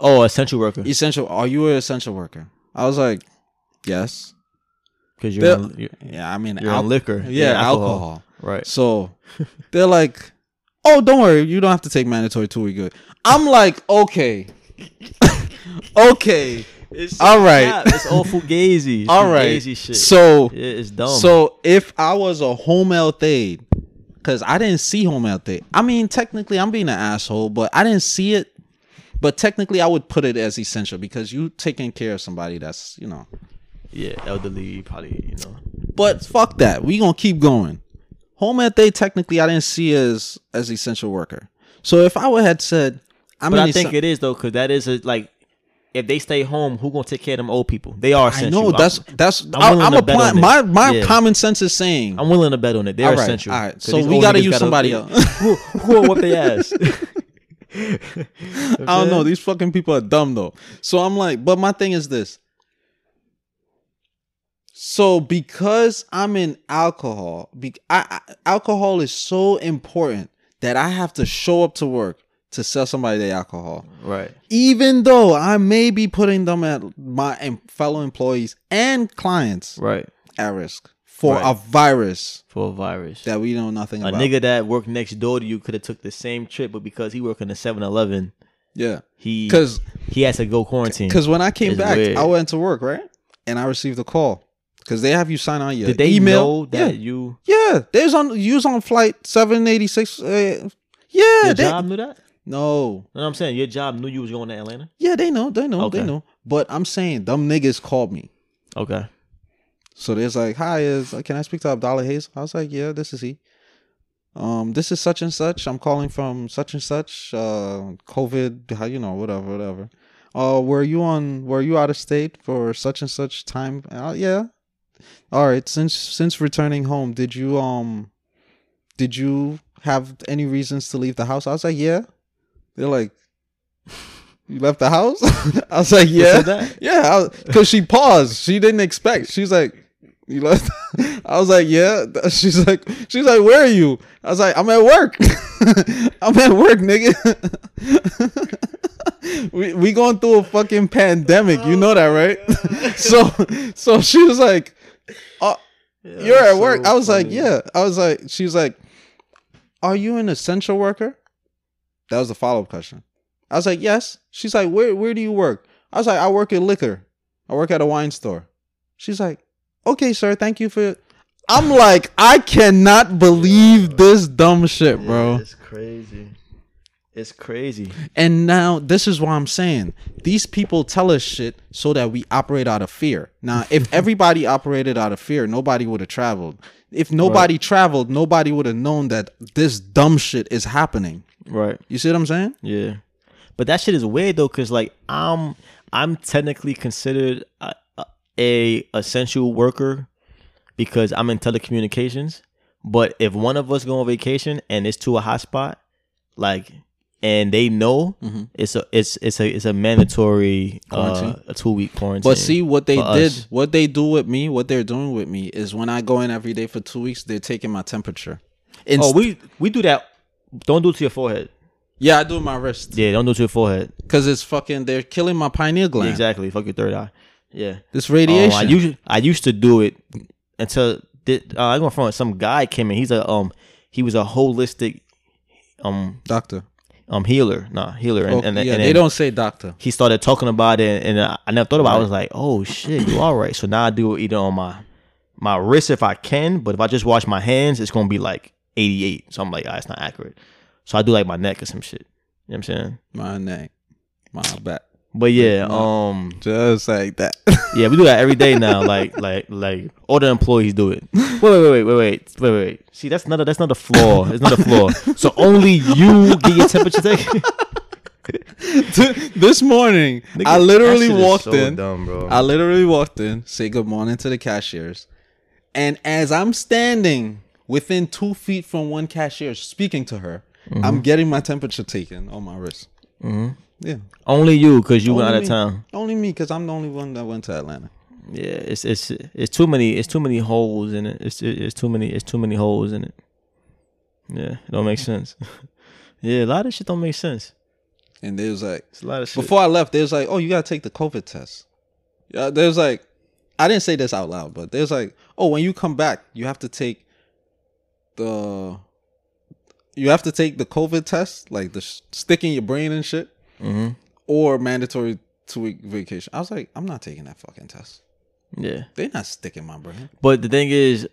oh, essential worker essential are you an essential worker i was like yes because you're, on, you're, yeah i mean you're on liquor. yeah, alcohol. Right. So [laughs] they're like, "Oh, don't worry, you don't have to take mandatory two week good." I'm like, "Okay, [laughs] okay, It's All right. It's all fugazi. It's [laughs] all right." Fugazi shit. So, yeah, it's dumb. so if I was a home health aide, because I didn't see home health aide. I mean, technically, I'm being an asshole, but I didn't see it. But technically, I would put it as essential because you taking care of somebody that's you know. yeah, elderly probably you know. But fuck that. We gonna keep going. Home health aide, technically, I didn't see as as essential worker. So if I would had said, I'm But I think it is though, because that is a, like if they stay home, who gonna take care of them old people? They are I essential. I'm- that's that's I'm I, I'm bet applying my my Yeah. common sense is saying I'm willing to bet on it. They're All right, essential. all right. So we gotta use somebody they- [laughs] else. who who will whip their ass? [laughs] I don't know. These fucking people are dumb though. So I'm like, but my thing is this. So because I'm in alcohol, be, I, I, alcohol is so important that I have to show up to work to sell somebody the alcohol, Right. even though I may be putting them at my fellow employees and clients Right. at risk for Right. a virus For a virus. that we know nothing a about. A nigga that worked next door to you could have took the same trip, but because he worked in the 7-Eleven, yeah, he because he has to go quarantine. Because when I came It's back, weird. I went to work, right? And I received a call. Because they have you sign on your Did they email. know that yeah. you Yeah. They was on you was on flight 786. Uh, yeah. your They, job knew that? No. You know what I'm saying? Your job knew you was going to Atlanta? Yeah, they know. They know. They know. But I'm saying them niggas called me. Okay. So there's like, hi, is can I speak to Abdallah Hayes? I was like, yeah, this is he. Um, this is such and such. I'm calling from such and such. Uh, COVID, how you know, whatever, whatever. Uh, were you on? Were you out of state for such and such time? Uh, yeah. All right. Since since returning home, did you um, did you have any reasons to leave the house? I was like, yeah. They're like, you left the house? [laughs] I was like, yeah. Yeah, because she paused. She didn't expect. She's like, "You left." [laughs] I was like, "Yeah." [laughs] She's like, "She's like, where are you?" I was like, "I'm at work. I'm at work, nigga." we we going through a fucking pandemic. You know that, right? so so she was like, "Oh, you're at work." I was like, "Yeah." I was like, "She's like, are you an essential worker?" That was the follow up question. I was like, "Yes." She's like, "Where where do you work?" I was like, I work in liquor. I work at a wine store. She's like, okay, sir, thank you for. I'm like, I cannot believe this dumb shit, bro. it's crazy. It's crazy. And now this is what I'm saying. These people tell us shit so that we operate out of fear. Now, [laughs] if everybody operated out of fear, nobody would have traveled. If nobody traveled, nobody would have known that this dumb shit is happening. Right. You see what I'm saying? Yeah, but that shit is weird though, cause like I'm I'm technically considered a, a essential worker because I'm in telecommunications. But if one of us go on vacation and it's to a hotspot, like, and they know Mm-hmm. it's a it's it's a it's a mandatory uh, a two week quarantine. But see what they did, us. what they do with me, what they're doing with me is when I go in every day for two weeks, they're taking my temperature. Inst- oh, we we do that. Don't do it to your forehead. yeah, I do it my wrist Yeah, don't do it to your forehead. because it's fucking. They're killing my pineal gland. Exactly. Fuck your third eye. Yeah. This Oh, radiation. I used I used to do it until did, uh, I go from some guy came in. He's a um he was a holistic um doctor. um healer, nah healer, and, Oh, and, yeah, and they don't say doctor. he started talking about it, and I, I never thought about. it. I was like, oh shit, you all right? So now I do it either on my my wrist if I can, but if I just wash my hands, it's gonna be like eighty eight. So I'm like, ah, it's not accurate. So I do like my neck or some shit. You know what I'm saying? My neck, my back, But yeah, um, just like that. [laughs] Yeah, we do that every day now. [laughs] Like, like, like all the employees do it. Wait, wait, wait, wait, wait, wait, wait. See, that's not a, that's not a flaw. It's not a flaw. So only you get your temperature [laughs] taken. this morning, I literally that shit is walked so in. Dumb, bro. I literally walked in, say good morning to the cashiers, and as I'm standing within two feet from one cashier speaking to her, Mm-hmm. I'm getting my temperature taken on my wrist. Yeah, only you, cause you went out Only of town. Only me, because I'm the only one that went to Atlanta. Yeah, it's it's it's too many. It's too many holes in it. It's it's too many. It's too many holes in it. Yeah, it don't make sense. [laughs] yeah, a lot of shit don't make sense. And they was like, It's a lot of shit. before I left, they was like, "Oh, you gotta take the COVID test." Yeah, they was like, I didn't say this out loud, but they was like, "Oh, when you come back, you have to take the, you have to take the COVID test, like the sh- stick in your brain and shit, hmm or mandatory two week vacation." I was like, "I'm not taking that fucking test. Yeah, They're not sticking my brain." but the thing is,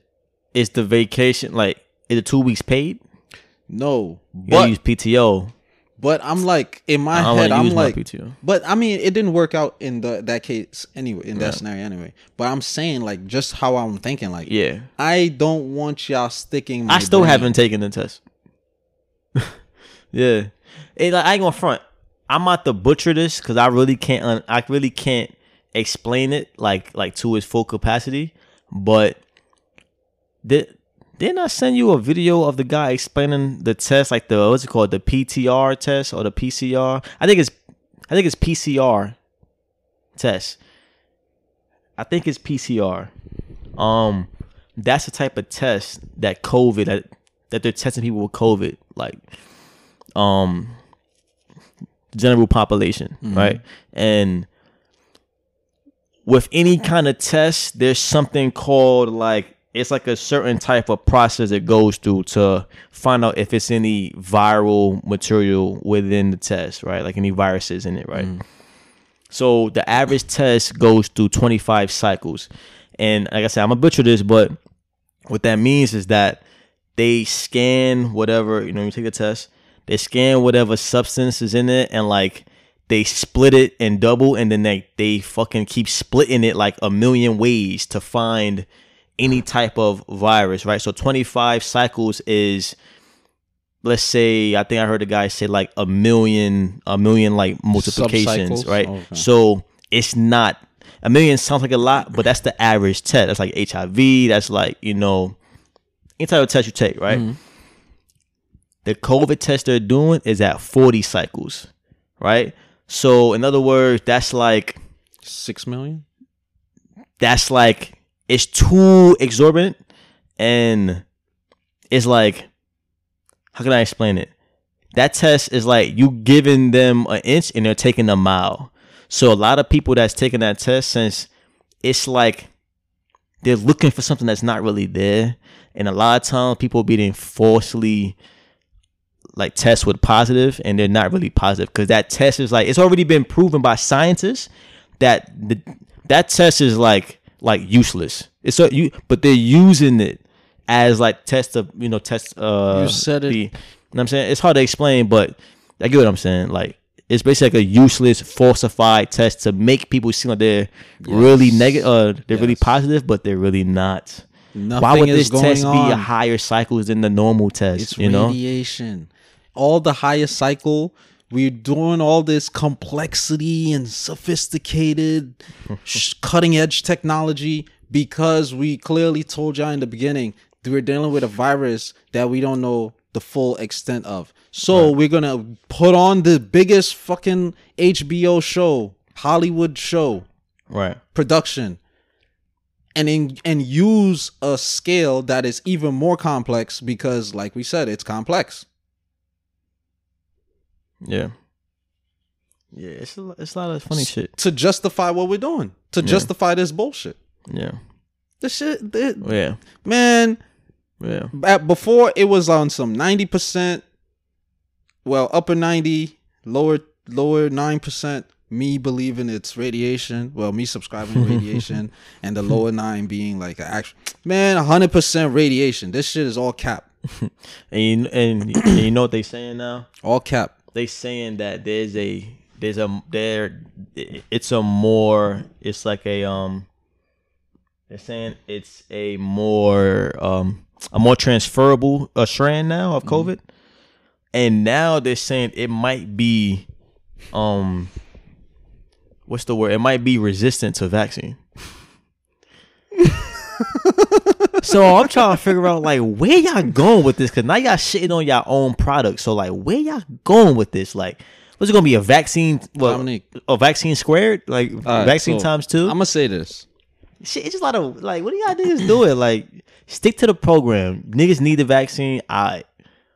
is the vacation like is it two weeks paid? No, You but use PTO. But I'm like in my I head, I'm like. But I mean, it didn't work out in the that case anyway, in that Yeah. scenario anyway. But I'm saying like just how I'm thinking, like Yeah, I don't want y'all sticking. My I still brain. haven't taken the test. [laughs] yeah, it, like, I ain't gonna front. I'm not the butcher this because I really can't. Un- I really can't explain it like like to its full capacity. But did didn't I send you a video of the guy explaining the test, like the what's it called, the PTR test or the PCR? I think it's I think it's PCR test. I think it's PCR. Um, that's the type of test that COVID that that they're testing people with COVID, like um general population, right? And with any kind of test, there's something called like it's like a certain type of process it goes through to find out if it's any viral material within the test, right? Like any viruses in it, right? Mm. So the average test goes through 25 cycles. And like I said, I'm gonna butcher this, but what that means is that they scan whatever, you know, you take a test, they scan whatever substance is in it and like they split it and double and then they they fucking keep splitting it like a million ways to find any type of virus, right? So 25 cycles is let's say I think I heard a guy say like a million a million like multiplications, right? Okay. So it's not a million sounds like a lot, but that's the average test. That's like HIV, that's like, you know, any type of test you take, right? Mm-hmm. The COVID test they're doing is at 40 cycles, right? So in other words, that's like Six million. that's like it's too exorbitant and it's like how can I explain it? That test is like you giving them an inch and they're taking a mile. So a lot of people that's taking that test since it's like they're looking for something that's not really there. And a lot of times people being falsely like test with positive and they're not really positive because that test is like it's already been proven by scientists that the that test is like like useless. It's so you but they're using it as like test of you know test uh You said it. the- you know what I'm saying? It's hard to explain, but I get what I'm saying. Like it's basically like a useless falsified test to make people seem like they're really negative uh they're really positive, but they're really not. Nothing Why would is this test going be a higher cycles than the normal test? It's you know? radiation. All the highest cycle. We're doing all this complexity and sophisticated, [laughs] cutting edge technology because we clearly told y'all in the beginning that we're dealing with a virus that we don't know the full extent of. So we're gonna put on the biggest fucking HBO show, Hollywood show, Right. production and in, and use a scale that is even more complex because like we said it's complex Yeah. Yeah, it's a, it's a lot of funny shit. to justify what we're doing to justify this bullshit Yeah. this shit it- oh, Yeah. man Yeah. at, before it was on some 90% well upper 90 lower lower 9% me believing it's radiation well me subscribing to radiation [laughs] and the lower 9 being like actual man 100% radiation this shit is all cap [laughs] And you, and, and you know what they saying now? all cap They saying that there's a there's a there it's a more it's like a um they're saying it's a more um a more transferable uh, strand now of COVID, and now they're saying it might be um what's the word? It might be resistant to vaccine. [laughs] [laughs] so I'm trying to figure out like where y'all going with this because now y'all shitting on y'all own product. So like where y'all going with this? Like what's it gonna be a vaccine? Well, Dominique. a vaccine squared? Like right, vaccine so times 2 I'm gonna say this. Shit, it's just a lot of like, what do y'all niggas doing? Like, stick to the program. Niggas need the vaccine. I.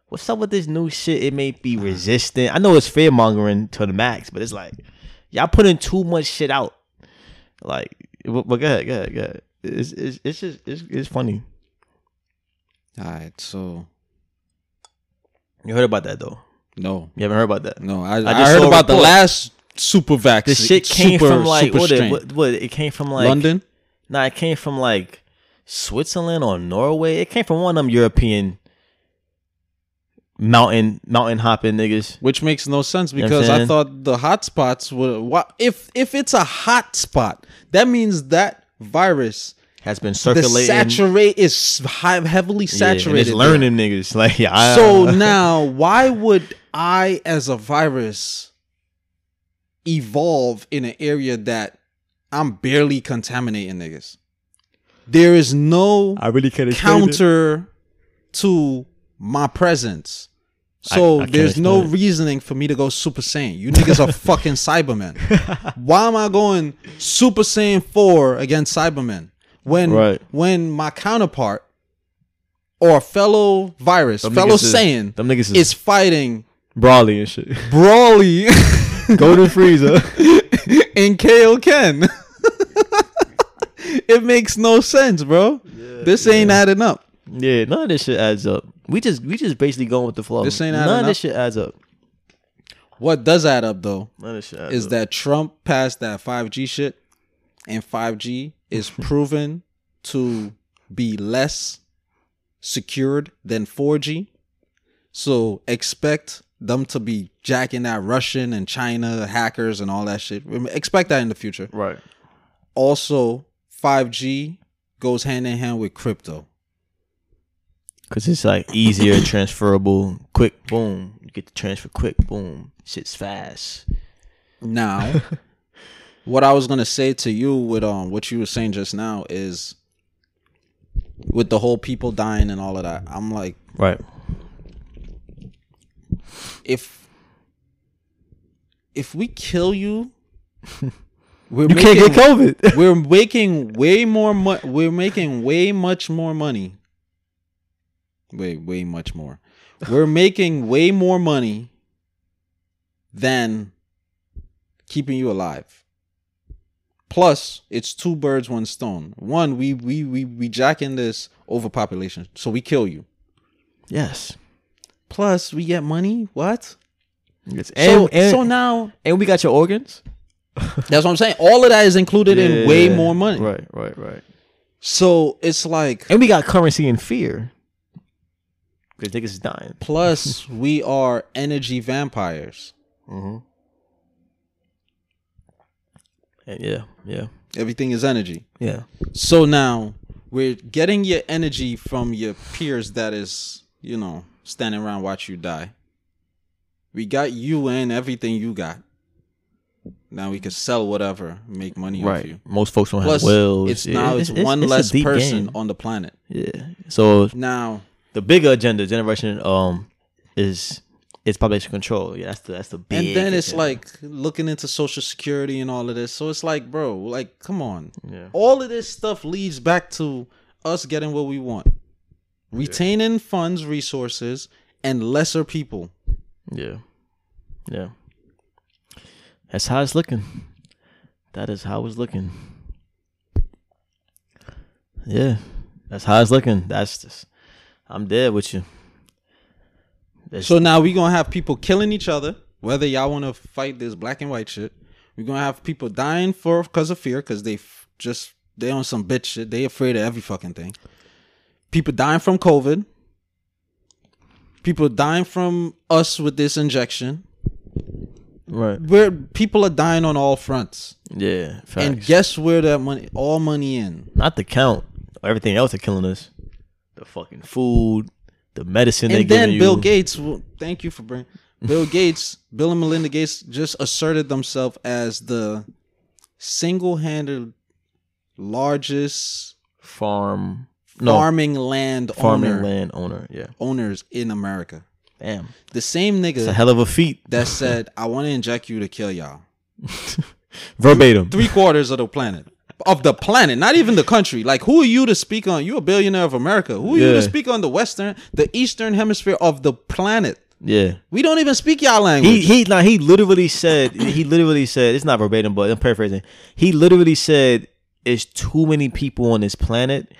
What's up with this new shit? It may be resistant. I know it's fear mongering to the max, but it's like y'all putting too much shit out. Like, but go ahead, go ahead, go ahead. It's it's it's just it's it's funny. All right, so You heard about that though? no, You haven't heard about that? no, I, I, just heard about the last super vaccine. The shit came super, from like what, it, what? What? It came from like London. Nah, it came from like Switzerland or Norway. It came from one of them European mountain mountain hopping niggas. which makes no sense know what I'm because I thought the hot spots were what if if it's a hot spot that means that virus Has been the circulating. saturate is high, heavily Yeah, saturated. it's there. learning niggas. [laughs] Like yeah, I, So now, [laughs] why would I, as a virus, evolve in an area that I'm barely contaminating niggas. There is no I really can't counter to my presence. So I can't there's no it. reasoning for me to go Super Saiyan. You niggas are [laughs] fucking Saibamen. Why am I going Super Saiyan 4 against Saibamen? When Right. when my counterpart or fellow virus, Them fellow is- Saiyan Them niggas is, is fighting Broly and shit. Broly [laughs] Golden Frieza. [laughs] and KO Ken. it makes no sense, bro. this ain't adding up. Yeah, none of this shit adds up. We just we just basically going with the flow. This ain't none of this shit adds up. What does add up though None of this shit adds is up. that Trump passed that 5G shit, and 5G is [laughs] proven to be less secured than 4G. So expect them to be jacking that Russian and China hackers and all that shit. Expect that in the future. right? Also, 5G goes hand in hand with crypto. Because it's like easier, transferable, quick, boom. You get the transfer quick, boom. Shit's fast. Now, [laughs] what I was gonna say to you with um what you were saying just now is with the whole people dying and all of that. I'm like, Right. if if we kill you, [laughs] we're You can't get COVID. we're making way more mo- we're making way much more money. Wait, way much more. We're making way more money than keeping you alive. Plus, it's two birds, one stone. One, we we we we jack in this overpopulation, so we kill you. yes. Plus, we get money. What? Yes. so And, so now and we got your organs. [laughs] that's what I'm saying. All of that is included in way Yeah. more money. Right, right, right. So it's like And we got currency and fear. Because niggas is dying. Plus, [laughs] we are energy vampires. Mm-hmm. And yeah, yeah, Everything is energy. yeah. So now we're getting your energy from your peers that is, you know, standing around watch you die. We got you and everything you got. Now we can sell whatever, make money off Right. you. Most folks don't Plus, have wills. it's Yeah, now it's, one a less person game. on the planet. Yeah. So Now, the bigger agenda, generation, um, is is population control. Yeah, that's the that's the big. and then it's agenda. like looking into social security and all of this. So it's like, bro, like, come on. yeah, all of this stuff leads back to us getting what we want retaining funds resources and lesser people yeah, yeah. That's how it's looking. That is how it's looking. Yeah, that's how it's looking. That's just. I'm dead with you. That's- so now we gonna have people killing each other whether y'all want to fight this black and white shit we're gonna have people dying for because of fear because they f- just they on some bitch shit they afraid of every fucking thing people dying from covid people dying from us with this injection right. where people are dying on all fronts Yeah, facts. and guess where that money all money in not the count. Everything else are killing us. The fucking food, the medicine they and then Bill. Gates. Well, thank you for bringing Bill Gates. Bill and Melinda Gates just asserted themselves as the single-handed largest farm, no farming land farming owner land owner. Yeah, owners in America. damn, The same it's a hell of a feat. that said, "I want to inject you to kill y'all." [laughs] Verbatim. Three quarters of the planet. Of the planet, not even the country. Like, who are you to speak on? You're a billionaire of America. Who are you to speak on the western, the eastern hemisphere of the planet? Yeah. We don't even speak y'all language. He he nah, he literally said he literally said it's not verbatim, but I'm paraphrasing. He literally said it's too many people on this planet.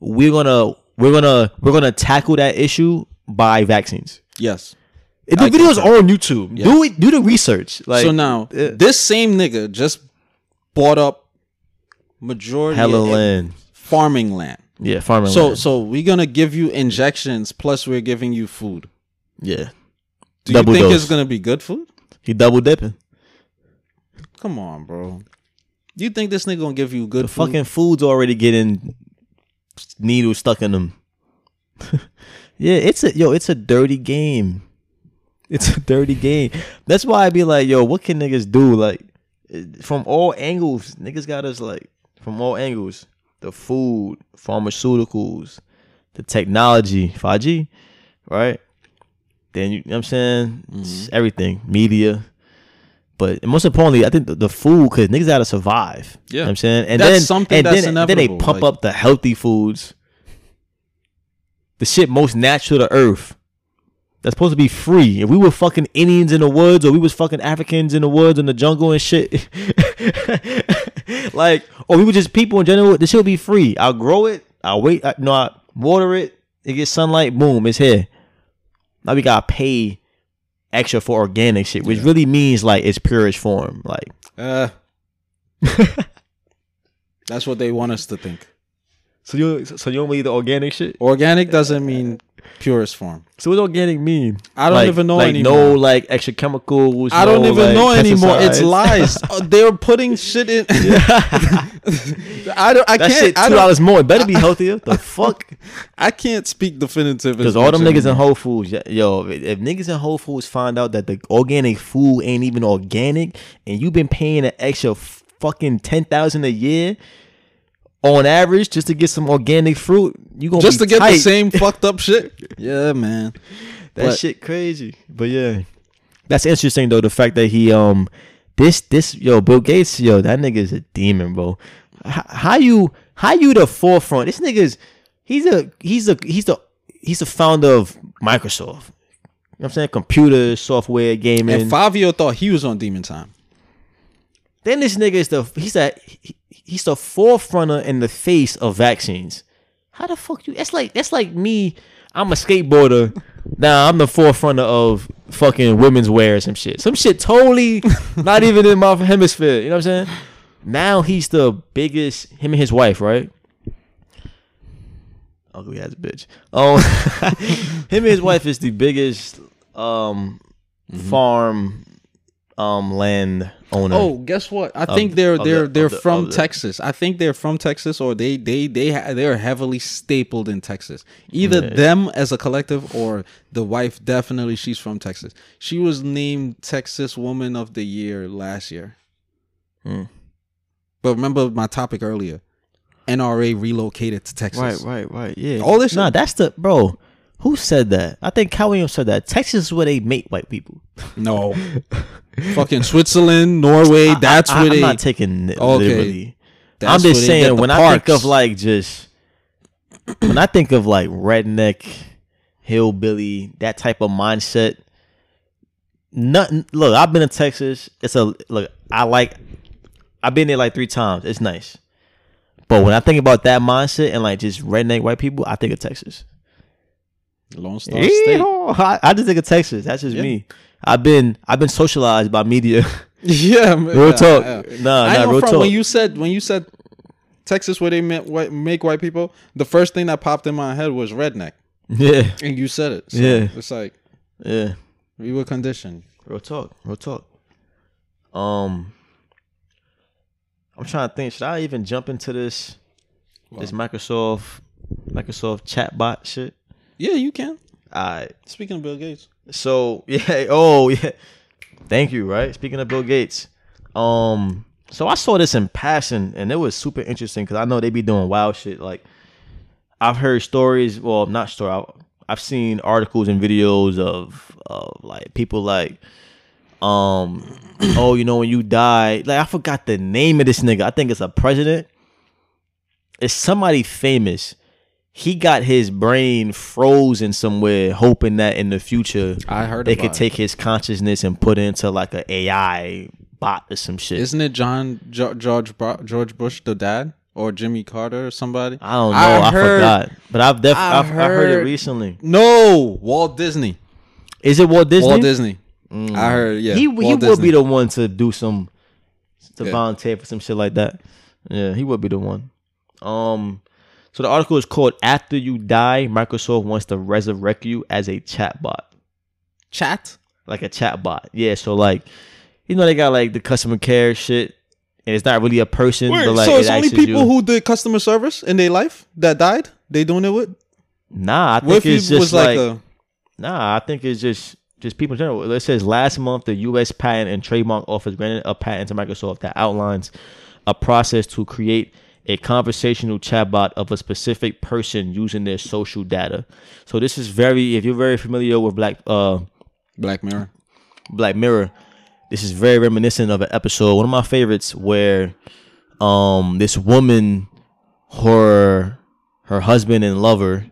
We're gonna we're gonna we're gonna tackle that issue by vaccines. yes. If The I video's concur. on YouTube. Yes. Do it. Do the research. Like so now, uh, this same nigga just bought up majority hella of land. farming land. Yeah, farming So land. so we're gonna give you injections plus we're giving you food. yeah, Do Double you think dose. it's gonna be good food? he double dipping. Come on, bro. You think this nigga gonna give you good The food? fucking food's already getting needles stuck in them. [laughs] yeah, it's a yo, it's a dirty game. It's a dirty game. That's why I be like, yo, what can niggas do? Like, eh, from all angles, niggas got us like from all angles. The food, pharmaceuticals, the technology, 5G, right? Then you, know what I'm saying It's mm-hmm. everything, media. But most importantly, I think the, the food because niggas gotta survive. You know Yeah. what I'm saying, and That's then something and that's then, then they pump like- up the healthy foods, the shit most natural to earth. That's supposed to be free. If we were fucking Indians in the woods, or we was fucking Africans in the woods in the jungle and shit, [laughs] [laughs] like, or we were just people in general, this shit be free. I'll grow it. I'll wait. I, no, I water it. It gets sunlight. Boom, it's here. Now we gotta pay extra for organic shit, which really means like its purest form. Like, Uh, [laughs] that's what they want us to think. so you so you don't believe the organic shit? Organic doesn't mean purest form. So what does organic mean? I don't Like- even know like anymore. No, like extra chemicals. I don't no, even like, know anymore. It's pesticides. [laughs] lies. Uh, They're putting shit in. [laughs] I don't. I That can't. shit I two don't. dollars more. It better be healthier. the [laughs] fuck? I can't speak definitive. Because all them niggas in Whole Foods, yo- yo, if, if niggas in Whole Foods find out that the organic food ain't even organic, and you've been paying an extra fucking ten thousand a year on average just to get some organic fruit, you gonna just be to get the same [laughs] fucked up shit. Yeah, man. That But- shit crazy. But yeah. That's interesting though, the fact that he um this this yo, Bill Gates, yo, that nigga is a demon, bro. How, how you how you the forefront? This nigga's he's a he's a he's the he's the founder of Microsoft. You know what I'm saying? Computer, software, gaming. And Fabio thought he was on Demon Time. then this nigga is the he's that he, he's the forefronter in the face of vaccines. How the fuck you? That's like that's like me. I'm a skateboarder. [laughs] Now I'm the forefronter of fucking women's wear some shit. Some shit totally [laughs] not even in my hemisphere. You know what I'm saying? Now he's the biggest. Him and his wife, right? Ugly ass bitch. Oh, [laughs] him and his wife is the biggest um farm um land owner. Oh, guess what? I think they're of they're the- they're the- from the- Texas. I think they're from Texas, or they they they ha- they're heavily stapled in Texas. Either Yeah. them as a collective, or the wife. Definitely, she's from Texas. She was named Texas Woman of the Year last year. Hmm. But remember my topic earlier. NRA relocated to Texas. Right, right, right. Yeah. All this Nah, shit- that's the bro. Who said that? I think Katt Williams said that. Texas is where they make white people. No, [laughs] [laughs] fucking Switzerland, Norway. That's I, where I, they. I'm not taking it Okay. literally. that's I'm just saying when I think of like just when I think of like redneck, hillbilly, that type of mindset. Nothing. Look, I've been to Texas. It's a look. I like. I've been there like three times. It's nice. But when I think about that mindset and like just redneck white people, I think of Texas. Lone Star State. I, I just think of Texas. That's just Yeah. me. I've been I've been socialized by media. [laughs] Yeah, man. real Yeah, talk. yeah. Nah, I nah, real from talk. when you said when you said Texas where they meant white, make white people, the first thing that popped in my head was redneck, yeah, and you said it. So Yeah. it's like yeah. we were conditioned. Real talk. Real talk. Um, I'm trying to think. Should I even jump into this this Microsoft Microsoft chatbot shit? Yeah, you can. Right. Speaking of Bill Gates, So [laughs] yeah, oh yeah. Thank you. Right. Speaking of Bill Gates, um, so I saw this in passing, and it was super interesting because I know they be doing wild shit. Like I've heard stories. Well, not story. I've seen articles and videos of of like people like, um, [clears throat] oh, you know, when you die, like I forgot the name of this nigga. I think it's a president. It's somebody famous. He got his brain frozen somewhere, hoping that in the future I heard they could take his consciousness and put it into like a AI bot or some shit. Isn't it John jo- George George Bush the dad or Jimmy Carter or somebody? I don't know. I I, heard- forgot, but I've def- I I've, I heard it recently. No, Walt Disney. Is it Walt Disney? Walt Disney. I heard. Yeah, he he Walt would be the one to do some to Yeah. volunteer for some shit like that. Yeah, he would be the one. Um, so the article is called "After You Die, Microsoft wants to resurrect you as a chatbot." chat. like a chatbot. Yeah, so like you know they got like the customer care shit, and it's not really a person, but like so it it's only people you- who did customer service in their life that died. They doing it with. Nah, I What think if it's just like, like, a nah. I think it's just just people in general. It says last month the U.S. Patent and Trademark Office granted a patent to Microsoft that outlines a process to create a conversational chatbot of a specific person using their social data. So this is very, if you're very familiar with Black uh, Black Mirror. Black Mirror, this is very reminiscent of an episode, one of my favorites, where um this woman, her her husband and lover,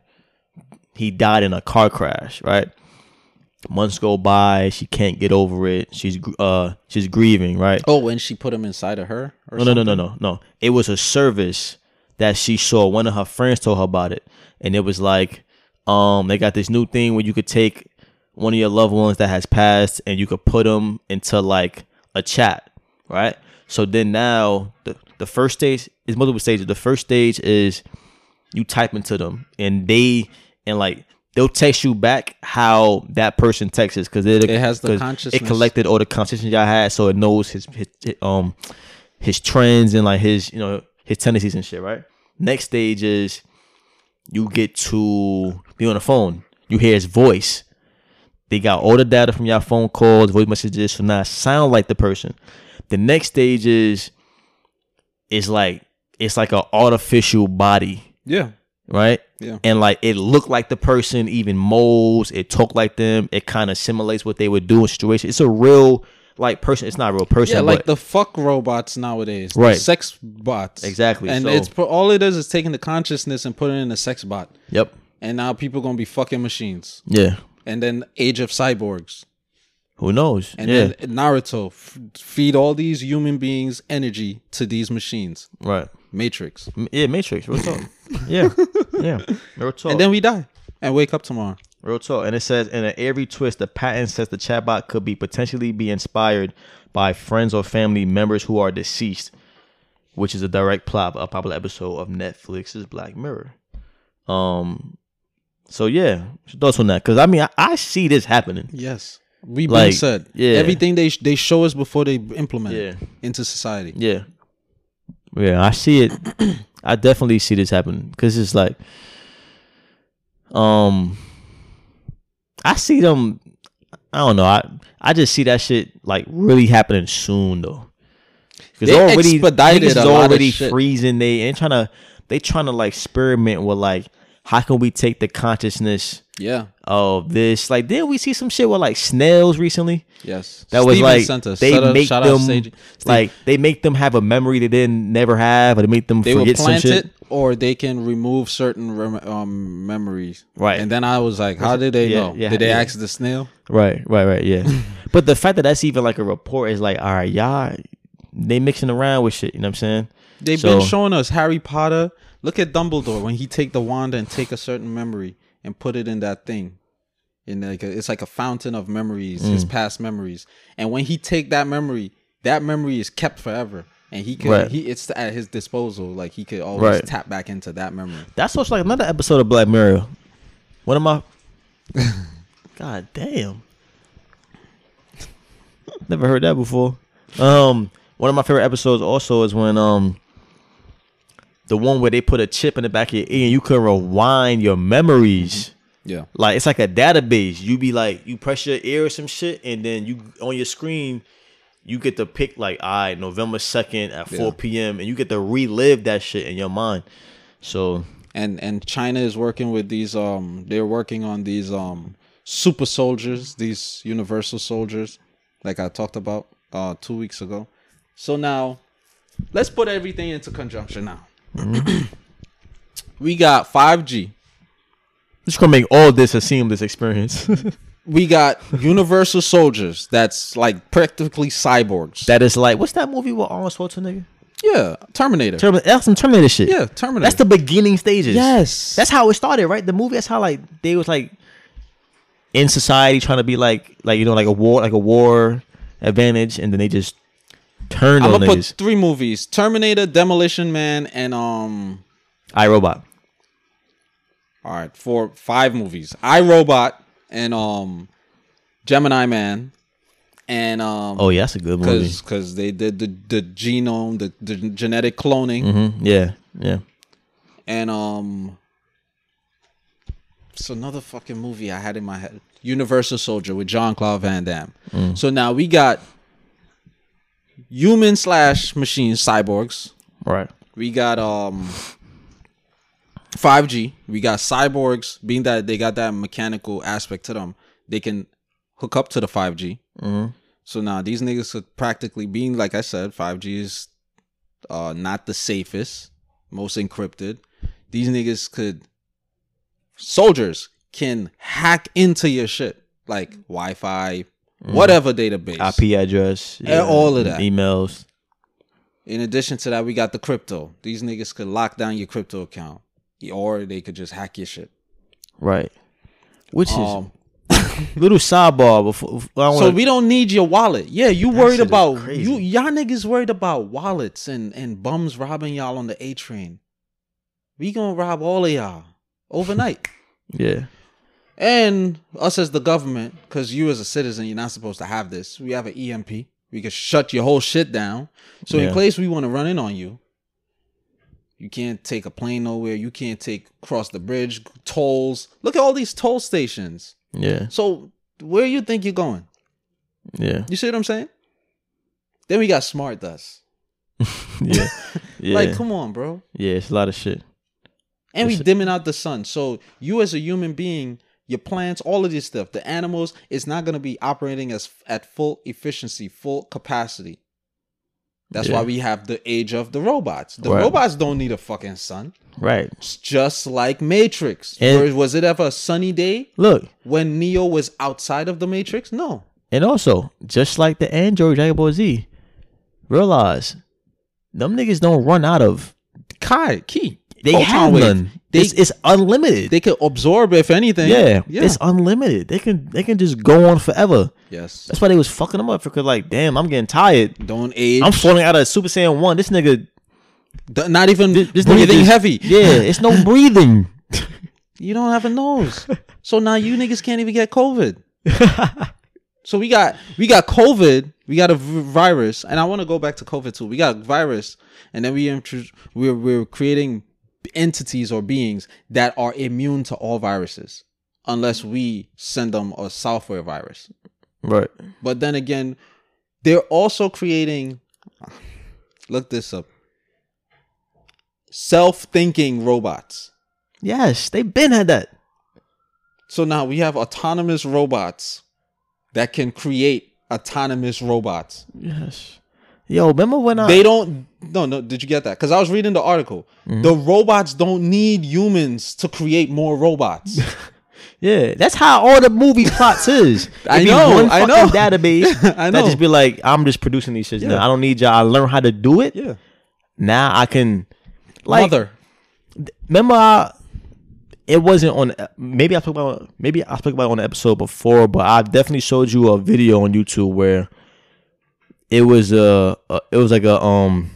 he died in a car crash, right? Months go by, she can't get over it. She's uh she's grieving, right? Oh, and she put him inside of her? Or No, no, no, no, no, no. It was a service that she saw. One of her friends told her about it, and it was like, um, they got this new thing where you could take one of your loved ones that has passed, and you could put them into like a chat, right? So then now the the first stage is multiple stages. The first stage is you type into them, and they and like they'll text you back how that person texts because it, It has the consciousness. It collected all the conversations y'all had, so it knows his, his, his um his trends and like his you know his tendencies and shit. Right. Next stage is you get to be on the phone. You hear his voice. They got all the data from your phone calls, voice messages, so now it sound like the person. The next stage is is like it's like an artificial body, Yeah. Right? Yeah. And like it looked like the person, even molds, it talked like them, it kind of simulates what they would do in situation. It's a real like person. It's not a real person, Yeah, like but the fuck robots nowadays. Right. sex bots. Exactly, And so- it's all it is is taking the consciousness and putting it in a sex bot. yep, And now people gonna be fucking machines. yeah. And then Age of Cyborgs. Who knows? And yeah, then Naruto f- feed all these human beings energy to these machines. right. Matrix. M- Yeah, Matrix. Real talk. [laughs] yeah, yeah. Real talk. And then we die and wake up tomorrow. Real talk. And it says in an airy twist, the patent says the chatbot could be potentially be inspired by friends or family members who are deceased, which is a direct plot of a popular episode of Netflix's Black Mirror. Um, so yeah, what's your thoughts on that? Because I mean, I, I see this happening. Yes. We been Like, said. yeah. Everything they sh- they show us before they implement it into society. Yeah, yeah, I see it. [clears throat] I definitely see this happening because it's like, um, I see them. I don't know. I I just see that shit like really happening soon though. Because They already expedited niggas is a lot of already freezing. They ain't trying to. They trying to like experiment with like how can we take the consciousness Yeah. of this? Like, did we see some shit with like snails recently? Yes. That was like sent us. they Shout make them Sage- like they make them have a memory they didn't never have, or they make them they will forget some shit. it or they can remove certain rem- um, memories. Right. And then I was like, how did they Yeah, know? yeah, did they yeah. ask the snail? Right, right, right. Yeah, [laughs] but the fact that that's even like a report is like, all right, y'all, they mixing around with shit. You know what I'm saying? They've So- been showing us Harry Potter. Look at Dumbledore when he take the wand and take a certain memory and put it in that thing. In like a, it's like a fountain of memories, his Mm. past memories. And when he take that memory, that memory is kept forever. And he could Right. he it's at his disposal. Like he could always Right. tap back into that memory. That's what's like another episode of Black Mirror. One of my, [laughs] God damn, never heard that before. Um, one of my favorite episodes also is when um, the one where they put a chip in the back of your ear and you can rewind your memories. Yeah. Like it's like a database. You be like, you press your ear or some shit, and then you on your screen, you get to pick like, all right, November second at four Yeah. p.m. and you get to relive that shit in your mind. So and and China is working with these um they're working on these um super soldiers, these universal soldiers like I talked about uh 2 weeks ago. So now let's put everything into conjunction now. Mm-hmm. [clears throat] we got 5G. It's gonna make all this a seamless experience. [laughs] We got universal soldiers that's like practically cyborgs. that is like, what's that movie with Arnold Schwarzenegger? yeah, Terminator. Terminator. That's some Terminator shit. yeah, Terminator. that's the beginning stages. Yes. that's how it started, right? The movie. That's how like they was like in society trying to be like, like you know, like a war, like a war advantage, and then they just turned I'm on gonna put three movies: Terminator, Demolition Man, and um iRobot. All right, four, five movies. I Robot and um, Gemini Man, and um, Oh yeah, that's a good movie. because they did the the genome, the, the genetic cloning, hmm Yeah, yeah. and um, it's another fucking movie I had in my head. Universal Soldier with Jean-Claude Van Damme. So now we got human slash machine cyborgs. Right. We got um 5G. We got cyborgs, being that they got that mechanical aspect to them, they can hook up to the 5G. So now these niggas could practically being like I said, 5G is uh not the safest, most encrypted. These niggas could soldiers can hack into your shit like Wi-Fi, whatever database. IP address. And all of that. Emails. In addition to that, we got the crypto. These niggas could lock down your crypto account, or they could just hack your shit. Right. Which is Um, [laughs] little sidebar before. I don't so we don't need your wallet. Yeah, you worried about you. Y'all niggas worried about wallets and and bums robbing y'all on the A train. We gonna rob all of y'all overnight. [laughs] yeah. And us as the government, because you as a citizen, you're not supposed to have this. We have an EMP. We can shut your whole shit down. So in Yeah. case we want to run in on you, you can't take a plane nowhere. You can't take cross the bridge, tolls. Look at all these toll stations. Yeah. So where you think you're going? Yeah. You see what I'm saying? Then we got smart dust. [laughs] Yeah. [laughs] Yeah. Like, come on, bro. yeah. It's a lot of shit. And we dimming out the sun. So you as a human being, your plants, all of this stuff, the animals, it's not gonna be operating as at full efficiency, full capacity. That's Yeah. why we have the age of the robots. The Right. robots don't need a fucking sun. Right. It's just like Matrix. And- was it ever a sunny day Look. when Neo was outside of the Matrix? No. And also, just like the Android Dragon Ball Z, realize them niggas don't run out of. Kai, key. They Photon have wave. none. They, it's, it's unlimited. they can absorb if anything. yeah, Yeah. it's unlimited. They can they can just go on forever. yes. That's why they was fucking them up because like, damn, I'm getting tired. Don't age. I'm falling out of Super Saiyan one. This nigga, D- not even this, this breathing nigga heavy. [laughs] Yeah, it's no [laughs] breathing. You don't have a nose. so now you niggas can't even get COVID. [laughs] so we got we got COVID, we got a virus, and I want to go back to COVID too. We got virus, and then we intro- we're we're creating entities or beings that are immune to all viruses, unless we send them a software virus. right. But then again, they're also creating. Look this up. Self-thinking robots. Yes, they've been had that. So now we have autonomous robots that can create autonomous robots. Yes. Yo, remember when I They don't no no did you get that? Cuz I was reading the article. Mm-hmm. The robots don't need humans to create more robots. [laughs] Yeah, that's how all the movie plots is. [laughs] I be know, one I fucking know. database. [laughs] I know. That know. just be like, I'm just producing these shits. Now I don't need y'all. I learn how to do it. yeah. Now I can, like, Mother. remember I, it wasn't on. Maybe I spoke about. Maybe I spoke about it on the episode before, but I definitely showed you a video on YouTube where it was a, a it was like a um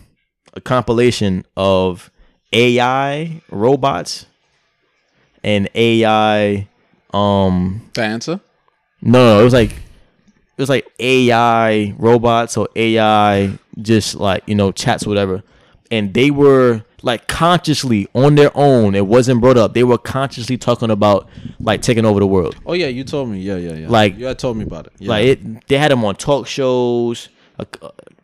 a compilation of AI robots and AI um The answer? no, no, it was like it was like AI robots or AI just like you know chats or whatever, and they were like consciously on their own. It wasn't brought up. They were consciously talking about like taking over the world. Oh yeah, you told me. Yeah, yeah, yeah. Like- you had told me about it. Yeah. Like it, they had them on talk shows. Uh,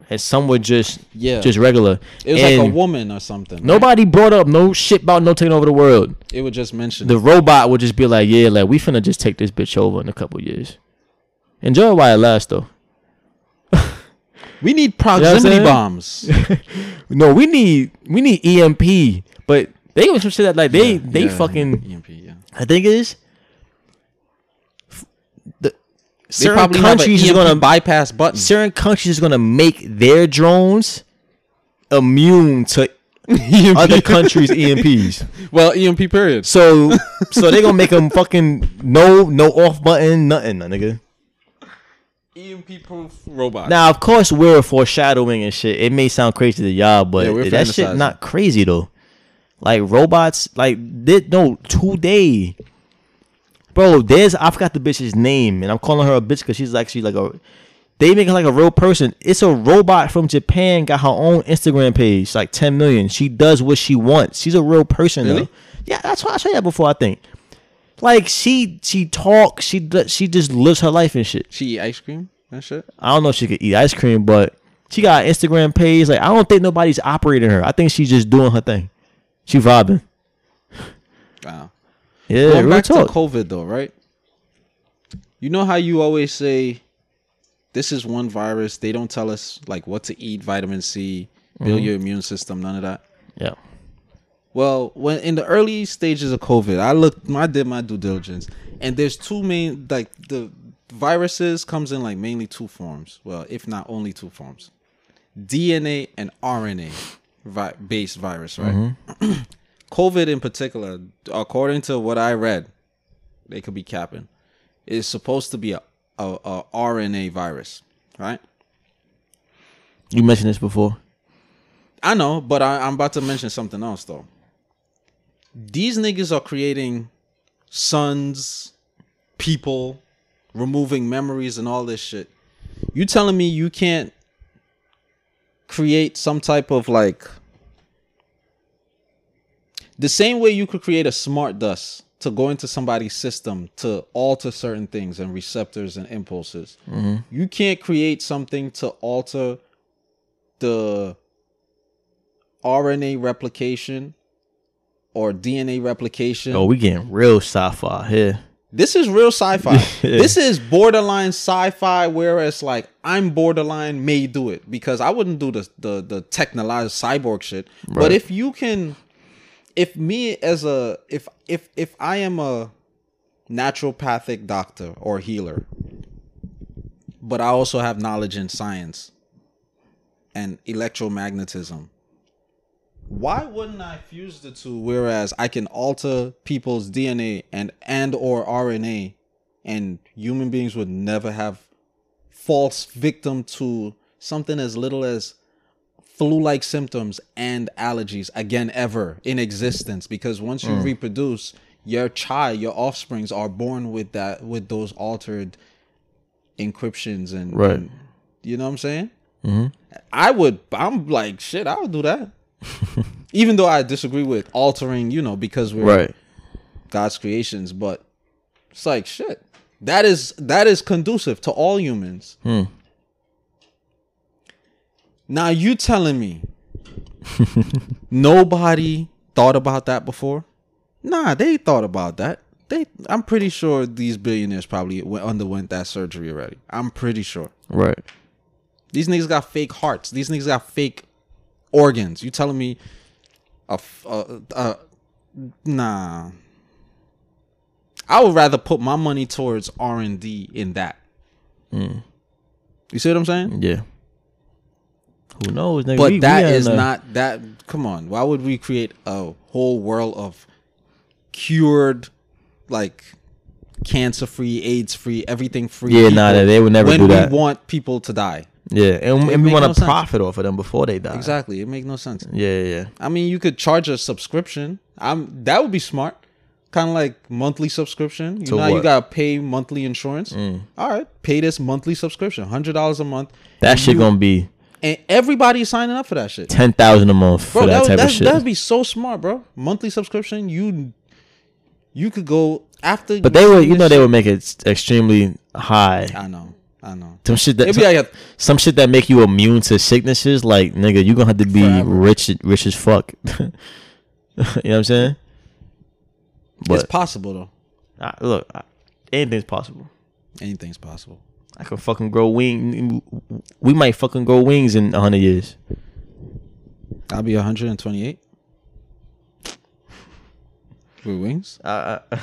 and some were just Yeah. just regular. it was like a woman or something. right? Nobody brought up no shit about no taking over the world. It would just mention The robot would just be like, yeah, like we finna just take this bitch over in a couple years. Enjoy while it lasts though. [laughs] we need what I'm proximity bombs. [laughs] No, we need we need EMP, but they was some shit that like they Yeah, they yeah, fucking. EMP, yeah. I think it is f- the They certain countries is EMP gonna bypass button. certain countries is gonna make their drones immune to other countries' EMPs. [laughs] well, EMP period. So so they gonna make them fucking no no off button nothing, my nigga. EMP proof robot. Now, of course, we're foreshadowing and shit. It may sound crazy to y'all, but Yeah, that shit not crazy though. Like robots, like did no today, bro. There's I forgot the bitch's name, and I'm calling her a bitch because she's actually like a. They make her like a real person. It's a robot from Japan. Got her own Instagram page, like 10 million. She does what she wants. She's a real person. Really? Though. Yeah, that's why I said that before. I think. Like she she talks, she she just lives her life and shit. She eat ice cream and shit. I don't know if she could eat ice cream, but she got an Instagram page. Like I don't think nobody's operating her. I think she's just doing her thing. She vibing. Yeah, Going back talk. to COVID though, right? You know how you always say this is one virus. They don't tell us like what to eat, vitamin C, build Mm-hmm. your immune system, none of that. yeah. Well, when in the early stages of COVID, I looked, I did my due diligence, and there's two main like the viruses comes in like mainly two forms. Well, if not only two forms, DNA and RNA vi- based virus, right? [clears throat] COVID in particular, according to what I read, they could be capping, is supposed to be a, a, a RNA virus, right? You mentioned this before. I know, but I, I'm about to mention something else though. These niggas are creating sons, people, removing memories and all this shit. You telling me you can't create some type of like the same way you could create a smart dust to go into somebody's system to alter certain things and receptors and impulses. Mm-hmm. You can't create something to alter the RNA replication or DNA replication. Oh, we getting real sci-fi here. This is real sci-fi. [laughs] This is borderline sci-fi, whereas like I'm borderline may do it because I wouldn't do the the the technologized cyborg shit. But if you can, if me as a if if if I am a naturopathic doctor or healer, but I also have knowledge in science and electromagnetism. Why wouldn't I fuse the two whereas I can alter people's DNA and and or RNA and human beings would never have false victim to something as little as flu-like symptoms and allergies again ever in existence because once you reproduce your child your offsprings are born with that with those altered encryptions and, Right. and- you know what i'm saying i would i'm like shit i would do that [laughs] even though i disagree with altering you know because we're Right. god's creations but it's like shit that is that is conducive to all humans Hmm. Now you telling me [laughs] nobody thought about that before nah they thought about that they i'm pretty sure these billionaires probably went, underwent that surgery already i'm pretty sure Right. these niggas got fake hearts. These niggas got fake organs. You telling me a, a- a- nah. I would rather put my money towards R and D in that. Mm. You see what I'm saying? Yeah. Who knows? Nigga? But We- we that in is a- not that. Come on, why would we create a whole world of cured, like cancer free, AIDS free, everything free? Yeah, nah, they would never when do we that. We want people to die. Yeah, and, and we want to no sense. profit off of them before they die. Exactly, it makes no sense. Yeah, yeah, yeah. I mean, you could charge a subscription. I'm that would be smart. Kind of like monthly subscription. You To know, you gotta pay monthly insurance. Mm. All right, pay this monthly subscription, hundred dollars a month. That shit you- gonna be and everybody signing up for that shit, ten thousand a month bro. for that That, type that, of shit. that'd be so smart, bro. Monthly subscription. You you could go after. but they would, you know, they would make it extremely high. I know, I know. Some shit that It'd like a, some shit that make you immune to sicknesses. Like nigga, you gonna have to be Forever. rich, rich as fuck. [laughs] you know what I'm saying? it's possible though. I, look, I, anything's possible. Anything's possible. I can fucking grow wing. We might fucking grow wings in hundred years. I'll be 128 with wings. Uh, [laughs]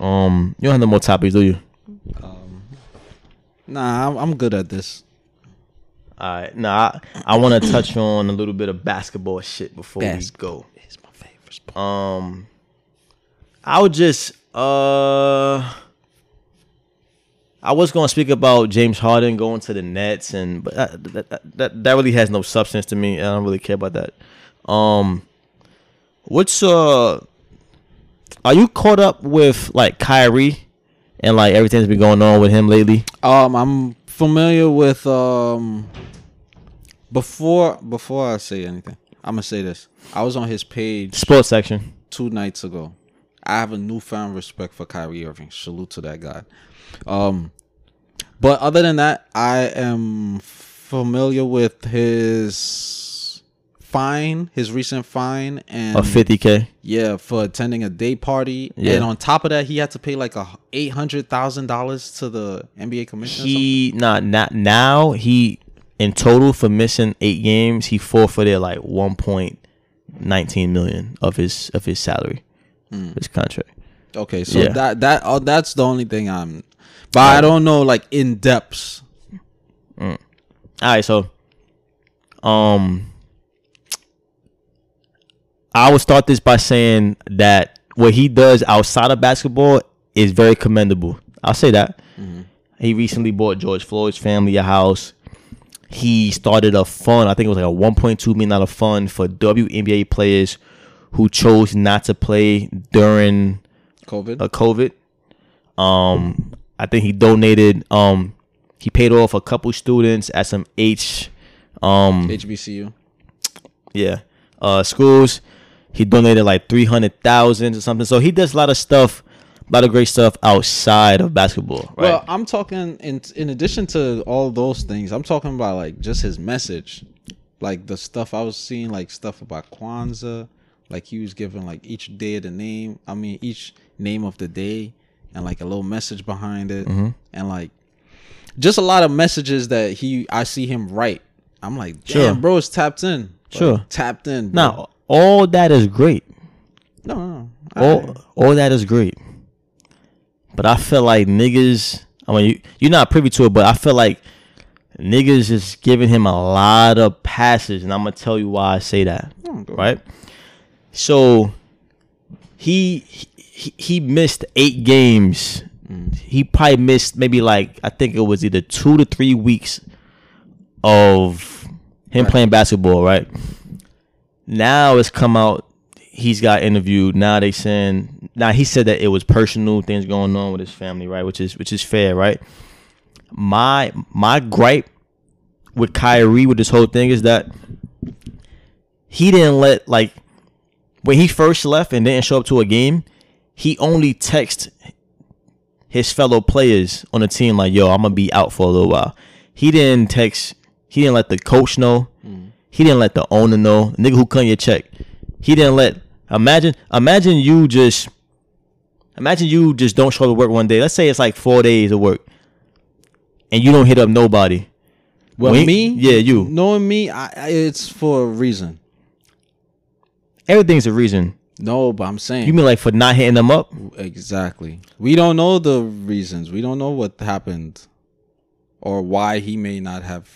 um, you don't have no more topics, do you? Nah, I'm, I'm good at this. All right, nah. I, I want to touch on a little bit of basketball shit before Basketball. we go. It's my favorite sport. Um, I would just uh, I was gonna speak about James Harden going to the Nets, and but that that, that, really has no substance to me. I don't really care about that. Um, what's uh, are you caught up with like Kyrie and like everything that's been going on with him lately? Um, I'm familiar with um. Before before I say anything, I'm gonna say this. I was on his page Sports section. two nights ago, I have a newfound respect for Kyrie Irving. Salute to that guy. Um, but other than that, I am familiar with his fine, his recent fine, and A fifty k. yeah, for attending a day party. Yeah. And on top of that, he had to pay like a eight hundred thousand dollars to the NBA commission. He not not now he in total for missing eight games he forfeited like one point nineteen million of his of his salary, his contract. Okay, so Yeah. that that oh, that's the only thing I'm. But I don't know like in depths. All right, so um I would start this by saying that what he does outside of basketball is very commendable. I'll say that. He recently bought George Floyd's family a house. He started a fund, I think it was like a 1.2 million dollar fund for WNBA players who chose not to play during COVID. uh, COVID. Um, I think he donated. Um, he paid off a couple students at some H, um, HBCU. yeah, uh, schools. He donated like three hundred thousand or something. So he does a lot of stuff, a lot of great stuff outside of basketball. Right? Well, I'm talking in in addition to all those things. I'm talking about like just his message, like the stuff I was seeing, like stuff about Kwanzaa. Like he was giving like each day the name. I mean, each name of the day and like a little message behind it, mm-hmm. and like just a lot of messages that he I see him write. I'm like, damn, Sure. bro, it's tapped in. Like, Sure. tapped in. bro. now all that is great. no, no, no. All all that is great. But I feel like niggas. I mean, you you're not privy to it, but I feel like niggas is giving him a lot of passes, and I'm gonna tell you why I say that. Oh, Right. So he he, he missed eight games. He probably missed maybe like I think it was either two to three weeks of him Right. playing basketball. Right. Now it's come out. He's got interviewed. Now they saying now he said that it was personal things going on with his family, right? Which is which is fair, right? My my gripe with Kyrie with this whole thing is that he didn't let like when he first left and didn't show up to a game, he only text his fellow players on the team like, "Yo, I'm gonna be out for a little while." He didn't text. He didn't let the coach know. Mm. He didn't let the owner know. The nigga who cut your check. He didn't let. Imagine, imagine you just. Imagine you just don't show up to work one day. Let's say it's like four days of work, and you don't hit up nobody. Well, When- me, yeah, you. knowing me, I, I, it's for a reason. Everything's a reason. No, but I'm saying You mean like for not hitting them up? exactly. We don't know the reasons. We don't know what happened, or why he may not have.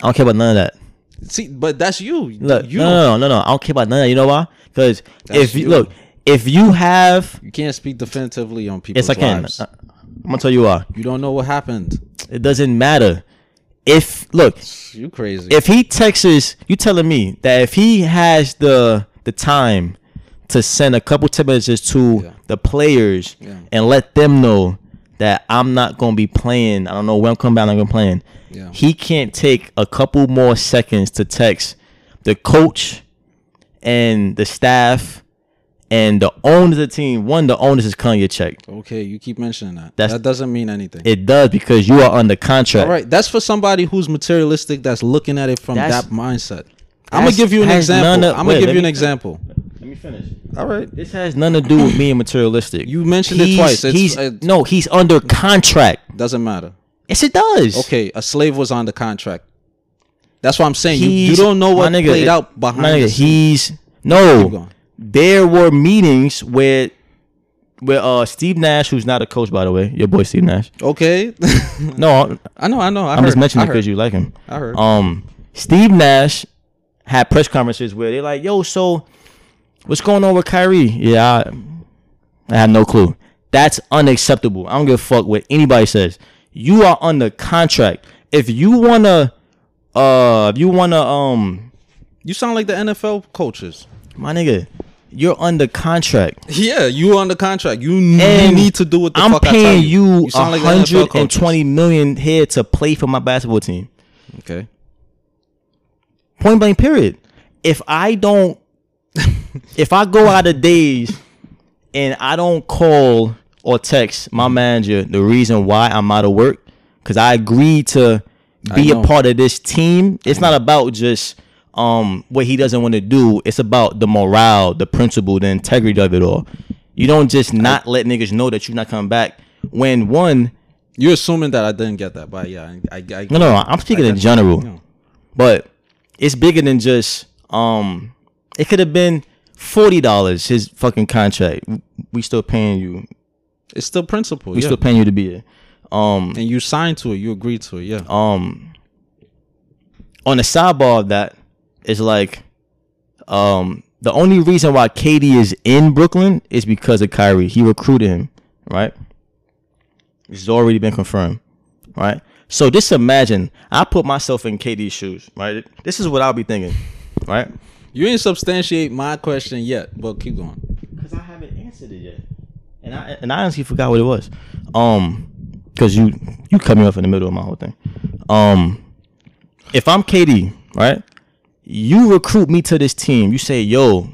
I don't care about none of that. See, but that's you. Look, you no, no, no, no, no. I don't care about none of that. You know why? Because That's if you you. look, if you have, You can't speak definitively on people's yes, I can. lives. I- I'm gonna tell you why. You don't know what happened. It doesn't matter. If look, You crazy. if he texts, you telling me that if he has the the time to send a couple text messages to Yeah. the players Yeah. and let them know that I'm not gonna be playing. I don't know when I'm coming back. I'm gonna be playing. Yeah. He can't take a couple more seconds to text the coach and the staff and the owners of the team. One, the owners is check. okay, you keep mentioning that. That's- that doesn't mean anything. It does because you are under contract. All right, that's for somebody who's materialistic. That's looking at it from That's- that mindset. I'm gonna give you an example. of- I'm wait, gonna give you an example. Me finish. All right. This has nothing to do with being materialistic. You mentioned it twice. It's- he's it's- no, he's under contract. Doesn't matter. Yes, it does. Okay, a slave was on the contract. That's what I'm saying. You, you don't know what nigga, played it- out behind nigga. He's no. There were meetings where, where uh Steve Nash, who's not a coach by the way, your boy Steve Nash. Okay. [laughs] No, I know, I know. I I'm just mentioning it because you like him. I heard. Um, Steve Nash had press conferences where they're like, "Yo, so what's going on with Kyrie?" Yeah, I, I have no clue. That's unacceptable. I don't give a fuck what anybody says. You are under contract. If you wanna, uh, if you wanna, um, you sound like the NFL coaches. my nigga, you're under contract. Yeah, you the contract. You And need to do what the I'm fuck I tell paying you. you You like the NFL hundred coaches. and twenty million here to play for my basketball team. Okay. Point blank. Period. If I don't, [laughs] if I go out of days and I don't call or text my manager the reason why I'm out of work because I agreed to be a part of this team. It's not about just um what he doesn't want to do. It's about the morale, the principle, the integrity of it all. You don't just not let niggas know that you're not coming back when one. You're assuming that I didn't get that, but yeah, I, I, I No, no, I'm speaking in general. you know. but it's bigger than just um it could have been forty dollars his fucking contract we still paying you it's still principal. we yeah. still paying you to be here um and you signed to it. You agreed to it. Yeah. um on the sidebar of that is like um the only reason why KD is in Brooklyn is because of Kyrie he recruited him right this has already been confirmed right so just imagine I put myself in KD's shoes right this is what I'll be thinking right You ain't substantiate my question yet, but keep going. Because I haven't answered it yet, and I and I honestly forgot what it was. Um, because you you cut me off in the middle of my whole thing. Um, if I'm KD, right, you recruit me to this team. You say, yo,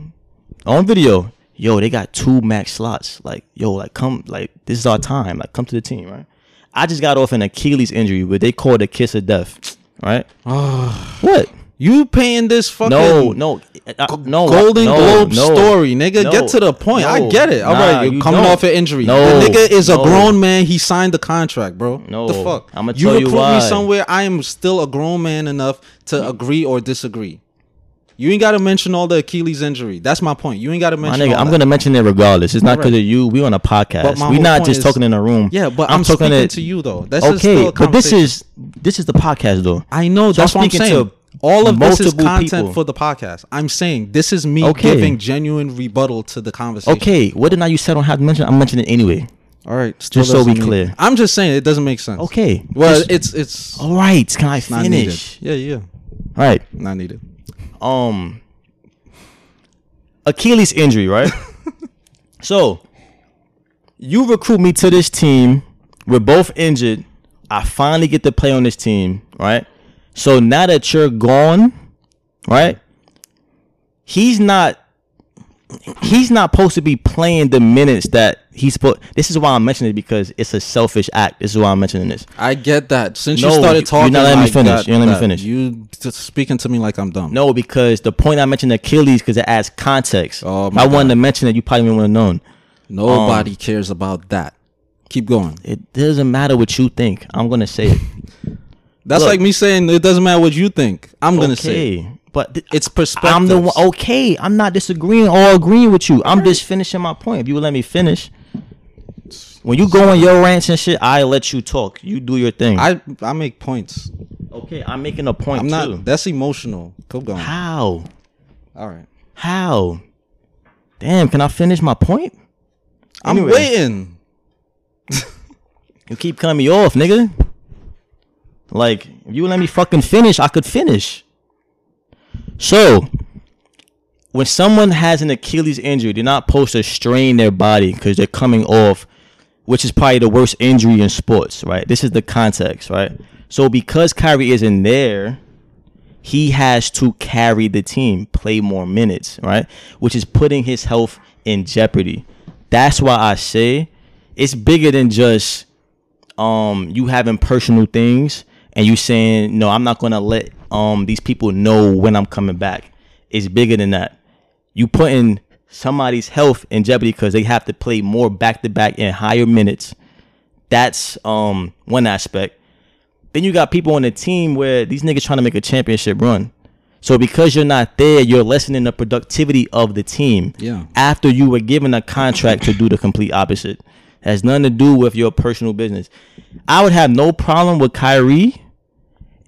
on video, yo, they got two max slots. Like, yo, like come, like this is our time. Like, come to the team, right? I just got off an Achilles injury, where they called it a kiss of death, right? Oh. [sighs] what? You paying this fucking No, no, uh, no. Golden no, Globe no, story, nigga. no, Get to the point. I get it. All Nah, right, you're you coming don't. off an injury. No, the nigga is a grown man. He signed the contract, bro. No, the fuck. I'ma you tell you recruit why. me somewhere. I am still a grown man enough to agree or disagree. You ain't got to mention all the Achilles injury. That's my point. You ain't got to mention. My nigga, I'm that. gonna mention it regardless. It's not because of you. We on a podcast. We not just is- talking in a room. Yeah, but I'm, talking speaking to you though. This is Okay, but this is this is the podcast though. I know So that's I'm what I'm saying. All of this is content people. for the podcast. I'm saying this is me Okay. giving genuine rebuttal to the conversation. Okay, whether or not you said I don't have to mention, I'm mentioning it anyway. All right. Just so we mean- clear. I'm just saying it doesn't make sense. Okay. Well, just- it's it's all right. Can I finish? Yeah, yeah. All right. Not needed. um Achilles injury, right? [laughs] so you recruit me to this team. We're both injured. I finally get to play on this team, right? So now that you're gone, right? He's not he's not supposed to be playing the minutes that he's supposed this is why I'm mentioning it because it's a selfish act. This is why I'm mentioning this. I get that. Since No, you started talking, you're not letting me finish. You're not letting me finish. You just speaking to me like I'm dumb. No, because the point I mentioned Achilles because it adds context. Oh I wanted to mention that you probably wouldn't have known. Nobody Um, cares about that. Keep going. It doesn't matter what you think. I'm gonna say it. [laughs] That's look. like me saying it doesn't matter what you think. I'm gonna say but th- it's perspective. I'm the one. Okay, I'm not disagreeing or agreeing with you. I'm just finishing my point. If you would let me finish. When you go on your rants and shit, I let you talk. You do your thing. I I make points. okay, I'm making a point I'm not. too. That's emotional. Keep going. How? All right. How? Damn, can I finish my point? I'm waiting. [laughs] You keep cutting me off, nigga. Like, if you let me fucking finish, I could finish. So, when someone has an Achilles injury, they're not supposed to strain their body because they're coming off, which is probably the worst injury in sports, right? This is the context, right? So, because Kyrie isn't there, he has to carry the team, play more minutes, right? Which is putting his health in jeopardy. That's why I say it's bigger than just um you having personal things and you saying no i'm not gonna let um these people know when i'm coming back it's bigger than that you putting somebody's health in jeopardy because they have to play more back to back in higher minutes that's um one aspect then you got people on the team where these niggas trying to make a championship run so because you're not there you're lessening the productivity of the team Yeah. after you were given a contract to do the complete opposite. Has nothing to do with your personal business. I would have no problem with Kyrie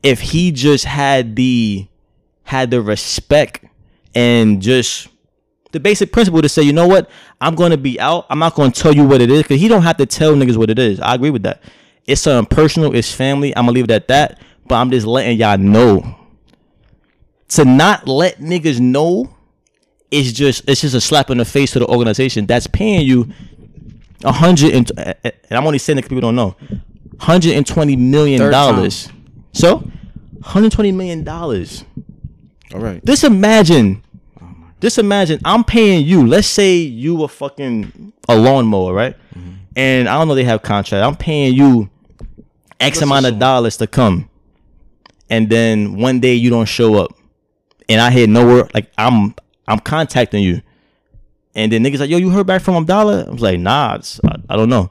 if he just had the had the respect and just the basic principle to say, you know what, I'm gonna be out. I'm not gonna tell you what it is because he don't have to tell niggas what it is. I agree with that. It's something personal. It's family. I'm gonna leave it at that. But I'm just letting y'all know. To not let niggas know it's just it's just a slap in the face to the organization that's paying you a hundred and and I'm only saying that people don't know, hundred and twenty million dollars. So, hundred twenty million dollars. All right. Just imagine oh Just imagine I'm paying you. Let's say you a fucking a lawnmower, right? Mm-hmm. And I don't know they have contract. I'm paying you X Let's amount of dollars to come, and then one day you don't show up, and I hear nowhere. Like I'm I'm contacting you, and then niggas like, yo, you heard back from Abdallah? I was like, nah, it's, I, I don't know.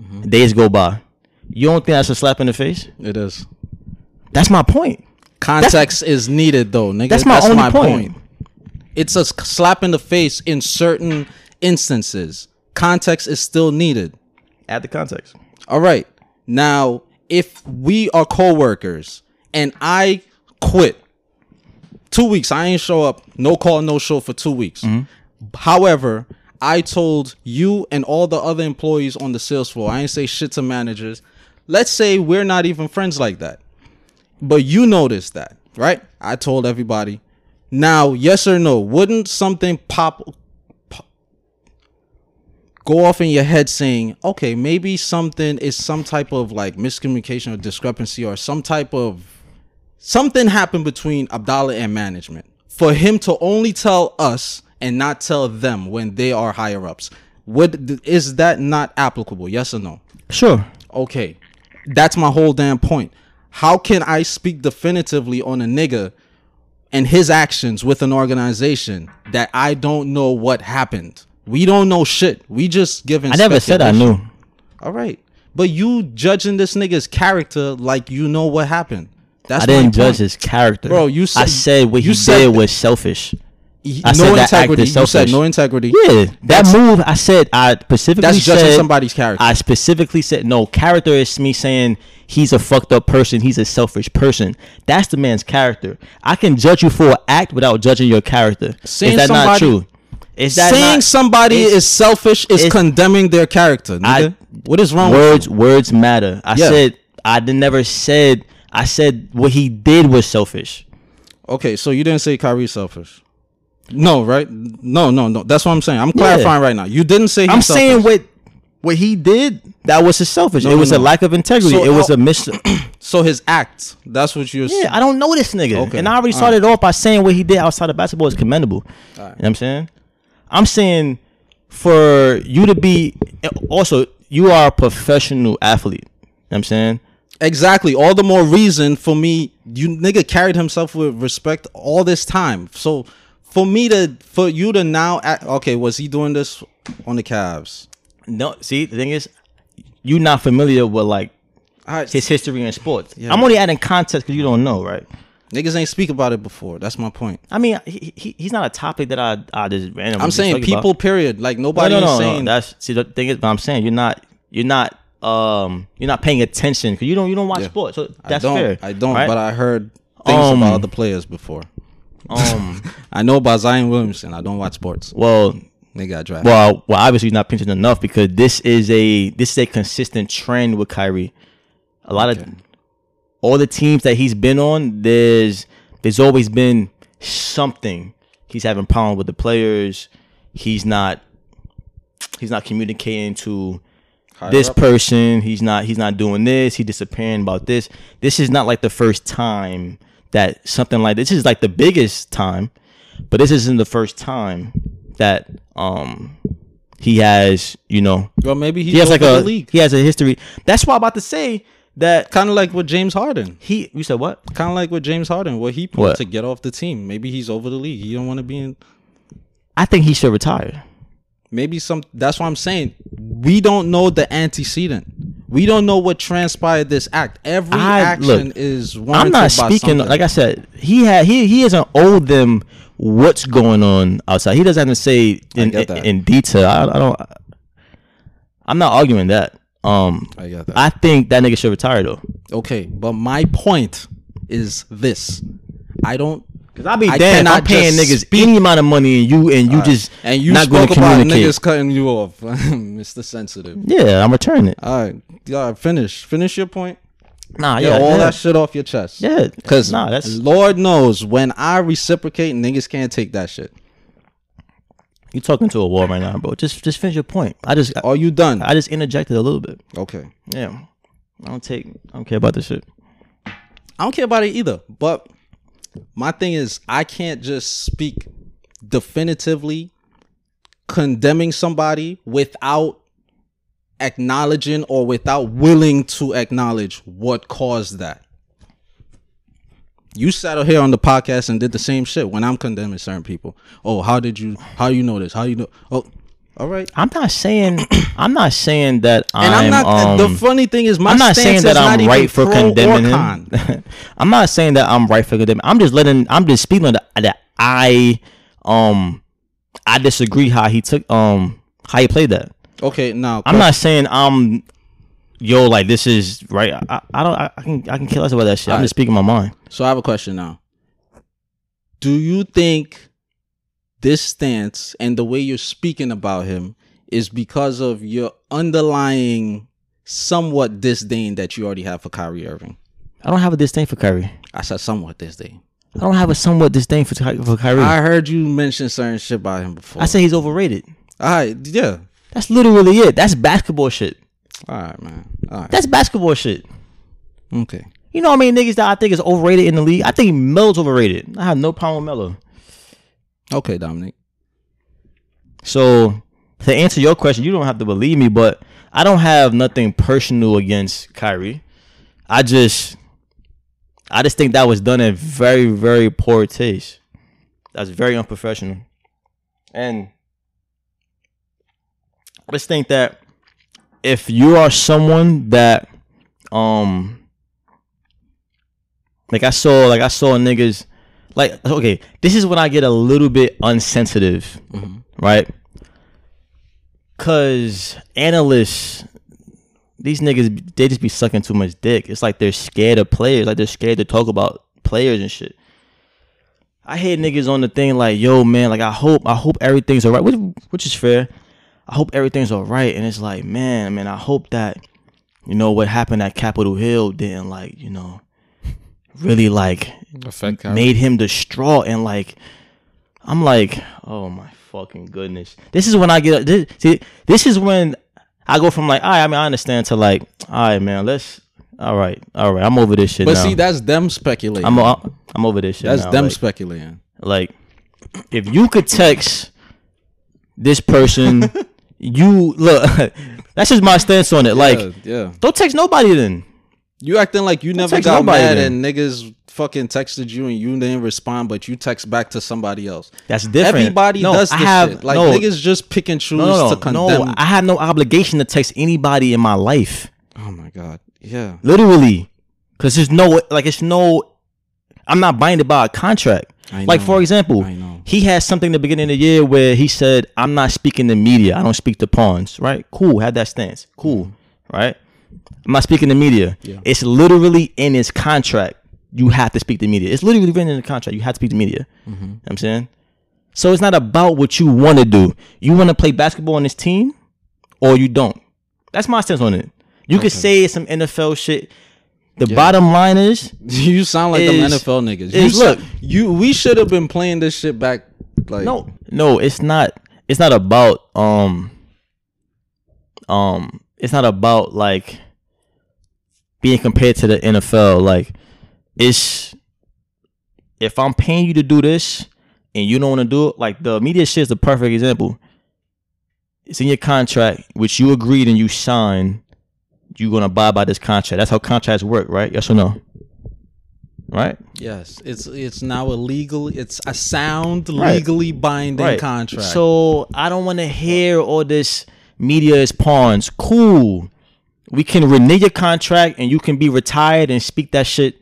Mm-hmm. Days go by. You don't think that's a slap in the face? It is. That's my point. Context is needed though, nigga. That's my only point. It's a slap in the face in certain instances. Context is still needed. Add the context. All right. Now, if we are co-workers and I quit two weeks, I ain't show up, no call, no show for two weeks. Mm-hmm. However, I told you and all the other employees on the sales floor, I ain't say shit to managers. Let's say we're not even friends like that. But you noticed that, right? I told everybody. Now, yes or no, wouldn't something pop, pop go off in your head saying, okay, maybe something is some type of like miscommunication or discrepancy or some type of something happened between Abdallah and management for him to only tell us and not tell them when they are higher ups. Would is that not applicable? Yes or no? Sure. Okay, that's my whole damn point. How can I speak definitively on a nigga and his actions with an organization that I don't know what happened? We don't know shit. We just giving. I never said I knew. All right, but you judging this nigga's character like you know what happened. That's I didn't judge his character, Bro, you said, I said- what you he said did that- was selfish. He- I no said that act integrity. is You said no integrity. Yeah, that move. I said I specifically That's judging said somebody's character. I specifically said no. Character is me saying he's a fucked up person. He's a selfish person. That's the man's character. I can judge you for an act without judging your character. Is that not true? Is that Saying not, somebody is selfish is condemning their character. I- what is wrong with words? Words matter. I Yeah. said I never said. I said what he did was selfish. Okay, so you didn't say Kyrie's selfish. No, right? No, no, no. That's what I'm saying. I'm clarifying right now. You didn't say I'm saying what what he did that was his selfish. No, it no, was a lack of integrity. So it was a mis. [clears throat] so his act. That's what you're Yeah, I don't know this nigga. Okay, And I already all started off by saying what he did outside of basketball is commendable. You know what I'm saying? I'm saying for you to be also you are a professional athlete. You know what I'm saying? Exactly. All the more reason for me. You nigga carried himself with respect all this time. So for me to for you to now act, okay, was he doing this on the Cavs? No, see, the thing is, you not familiar with like right, his history in sports. I'm only adding context because you don't know, right? niggas ain't speak about it before. That's my point. I mean, he, he he's not a topic that I I just randomly. I'm saying talk about. people. Period. Like No, nobody no, no, no. saying That's see the thing is, but I'm saying you're not you're not um you're not paying attention because you don't you don't watch Yeah. sports. So I that's don't. fair. I don't. right? But I heard things Um, about other players before. Um [laughs] I know about Zion Williamson. I don't watch sports. well They got drafted. well well obviously you're not pinching enough because this is a this is a consistent trend with Kyrie. A lot of all the teams that he's been on, there's there's always been something. He's having problems with the players. He's not he's not communicating to Higher this up. person he's not he's not doing this he disappearing about this this is not like the first time that something like this is like the biggest time but this isn't the first time that um he has you know Well, maybe he's he has like a league. he has a history that's why i'm about to say that Kind of like with James Harden. he you said what Kind of like with James Harden, what he put What? to get off the team. Maybe he's over the league. He don't want to be in. i think he should retire Maybe some. That's what I'm saying. We don't know the antecedent. We don't know what transpired this act. Every I- action look, is warranted I'm not speaking something. like I said. He had he he doesn't owe them what's going on outside. He doesn't have to say in in, in detail. I, I don't. I'm not arguing that. Um, I get that. I think that nigga should retire though. okay, but my point is this: I don't. Cause I'll be damn, I'm paying niggas speak- any amount of money and you and you just And you not going to communicate. niggas cutting you off, [laughs] Mr. Sensitive. Yeah, I'm returning it. All right, yeah, finish, finish your point. Nah, Yeah, yeah, all yeah. that shit off your chest. Yeah, Cause nah, that's Lord knows when I reciprocate, niggas can't take that shit. you talking to a wall right now, bro. Just just finish your point. I just Are you done? I just interjected a little bit. Okay. Yeah, I don't take I don't care about this shit. I don't care about it either. But my thing is, I can't just speak definitively condemning somebody without acknowledging or without willing to acknowledge what caused that. You sat here on the podcast and did the same shit when I'm condemning certain people. Oh, how did you? How you know this? How you know? Oh, all right. I'm not saying [clears throat] I'm not saying that And I'm, I'm, not. the um, funny thing is, my I'm not stance saying is that not I'm right for condemning him. [laughs] I'm not saying that I'm right for condemning. I'm just letting. I'm just speaking that, that I um I disagree how he took um how he played that. Okay, now I'm not saying I'm yo like this is right. I, I don't. I, I can I can kill us about that shit. I'm Alright. just speaking my mind. So I have a question now. Do you think this stance and the way you're speaking about him is because of your underlying somewhat disdain that you already have for Kyrie Irving? I don't have a disdain for Kyrie. I said somewhat disdain. I don't have a somewhat disdain for for Kyrie. I, I heard you mention certain shit about him before. I say he's overrated. all right, yeah. That's literally it. That's basketball shit. All right, man. All right. That's basketball shit. Okay. You know how many niggas that I think is overrated in the league? I think Melo's overrated. I have no problem with Melo. Okay, Dominic. So to answer your question, you don't have to believe me, but I don't have nothing personal against Kyrie. I just I just think that was done in very, very poor taste. That's very unprofessional. And I just think that if you are someone that um like I saw like I saw niggas like okay, this is when I get a little bit unsensitive, mm-hmm. right? Cause analysts, these niggas, they just be sucking too much dick. It's like they're scared of players, like they're scared to talk about players and shit. I hear niggas on the thing like, "Yo, man, like I hope, I hope everything's alright," which, which is fair. I hope everything's alright, and it's like, man, man, I hope that, you know, what happened at Capitol Hill didn't like, you know, really like Affect made him distraught and like I'm like, oh my fucking goodness. This is when I get this, see, this is when I go from like, all right, I mean, I understand to like, all right, man, let's, all right, all right, I'm over this shit But now. see, that's them speculating. I'm, o- I'm over this shit. that's now. them Like, speculating. like, if you could text this person, [laughs] you look. [laughs] that's just my stance on it. Like, yeah, yeah. don't text nobody then. You acting like you never got mad then. and niggas fucking texted you and you didn't respond, but you text back to somebody else. That's different. Everybody No, does I this have- shit. Like no. niggas just pick and choose No, no, to condemn. no. I have no obligation to text anybody in my life. oh my god. Yeah. Literally. Cause there's no like it's no I'm not binded by a contract. I Like know. for example, he had something in the beginning of the year where he said, I'm not speaking to media. I don't speak to pawns. Right? Cool. Had that stance. Cool. Mm-hmm. Right? I'm not speaking to media. Yeah. It's literally in his contract. You have to speak to media. It's literally written in the contract. You have to speak to media. Mm-hmm. You know what I'm saying? So it's not about what you want to do. You want to play basketball on this team or you don't. That's my stance on it. You could say some NFL shit. The bottom line is [laughs] You sound like Is- them NFL niggas. is- you, look. look, you we should have been playing this shit back. Like no, no, it's not. It's not about um, um, it's not about like being compared to the NFL. Like, it's if I'm paying you to do this and you don't want to do it, like the media shit is the perfect example. It's in your contract, which you agreed and you signed. You're gonna abide by this contract. That's how contracts work, right? Yes or no? Right? Yes, it's it's now a legal. It's a sound, Right. legally binding right. contract. So I don't want to hear all this media is pawns. Cool. We can renew your contract and you can be retired and speak that shit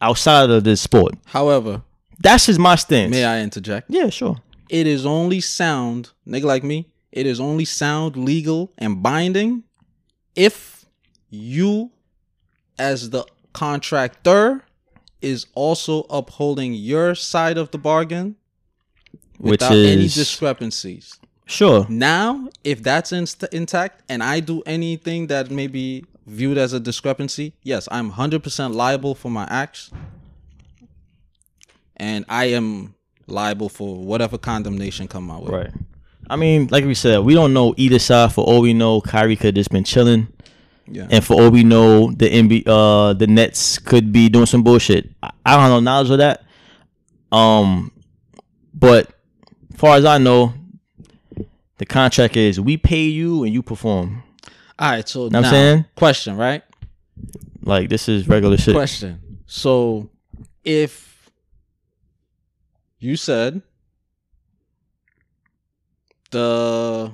outside of this sport. however, That's just my stance. may I interject? Yeah, sure. It is only sound, nigga like me. It is only sound, legal, and binding if you, as the contractor, is also upholding your side of the bargain Which without any discrepancies. Sure. Now, if that's inst- intact and I do anything that may be viewed as a discrepancy, yes, I'm 100% liable for my acts. And I am liable for whatever condemnation come my way. Right. I mean, like we said, we don't know either side. For all we know, Kyrie could have just been chilling. Yeah. And for all we know, the NBA, uh, the Nets could be doing some bullshit. I, I don't have no knowledge of that. Um, but far as I know, the contract is we pay you and you perform. All right, so now, I'm saying? question, right? Like this is regular shit. Question. So if you said the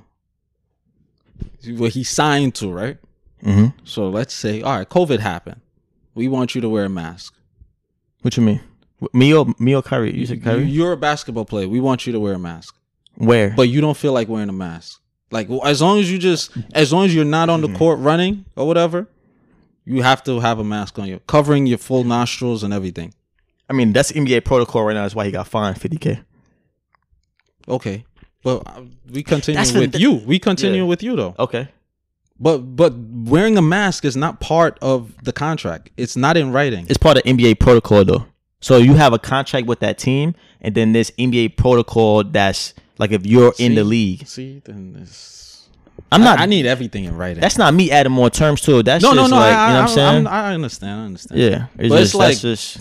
what he signed to, right? hmm So let's say, all right, COVID happened. We want you to wear a mask. What you mean? Me or me or Kyrie? You said Kyrie? You're a basketball player. We want you to wear a mask, Where? but you don't feel like wearing a mask. Like as long as you just, as long as you're not on the court running or whatever, you have to have a mask on you, covering your full nostrils and everything. I mean, that's NBA protocol right now. That's why he got fined 50k. Okay, but uh, we continue That's the- with you. We continue Yeah. with you though. Okay. But but wearing a mask is not part of the contract. It's not in writing. It's part of NBA protocol though. So you have a contract with that team, and then this NBA protocol that's like if you're in the league. See, then this. I'm not. I, I need everything in writing. that's not me adding more terms to it. That's no, just no, no. like I, you know I, what I'm saying. I understand. I understand. yeah, it's But just it's that's just.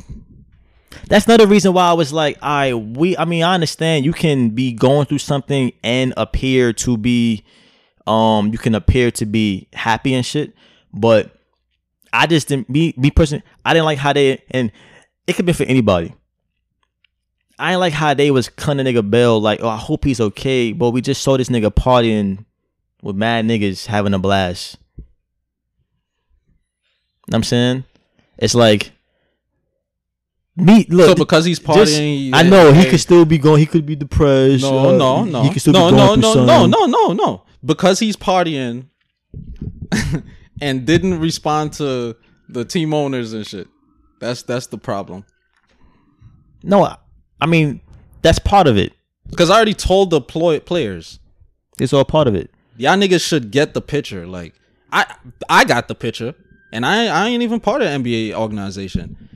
That's another reason why I was like, I we. I mean, I understand you can be going through something and appear to be, um, you can appear to be happy and shit, but I just didn't me me personally. I didn't like how they and it could be for anybody. I didn't like how they was cutting nigga bell like, oh, I hope he's okay, but we just saw this nigga partying with mad niggas having a blast. Know what I'm saying it's like me. Look, So because he's just- partying, I know he hey, could still be going. He could be depressed. No, uh, no, no, He could still no, be no, going no, no, something. no, no, no. Because he's partying [laughs] and didn't respond to the team owners and shit. That's that's the problem. No, I- mean that's part of it. Because I already told the ploy- players, It's all part of it. y'all niggas should get the picture. Like I, I got the picture, and I, I ain't even part of the NBA organization.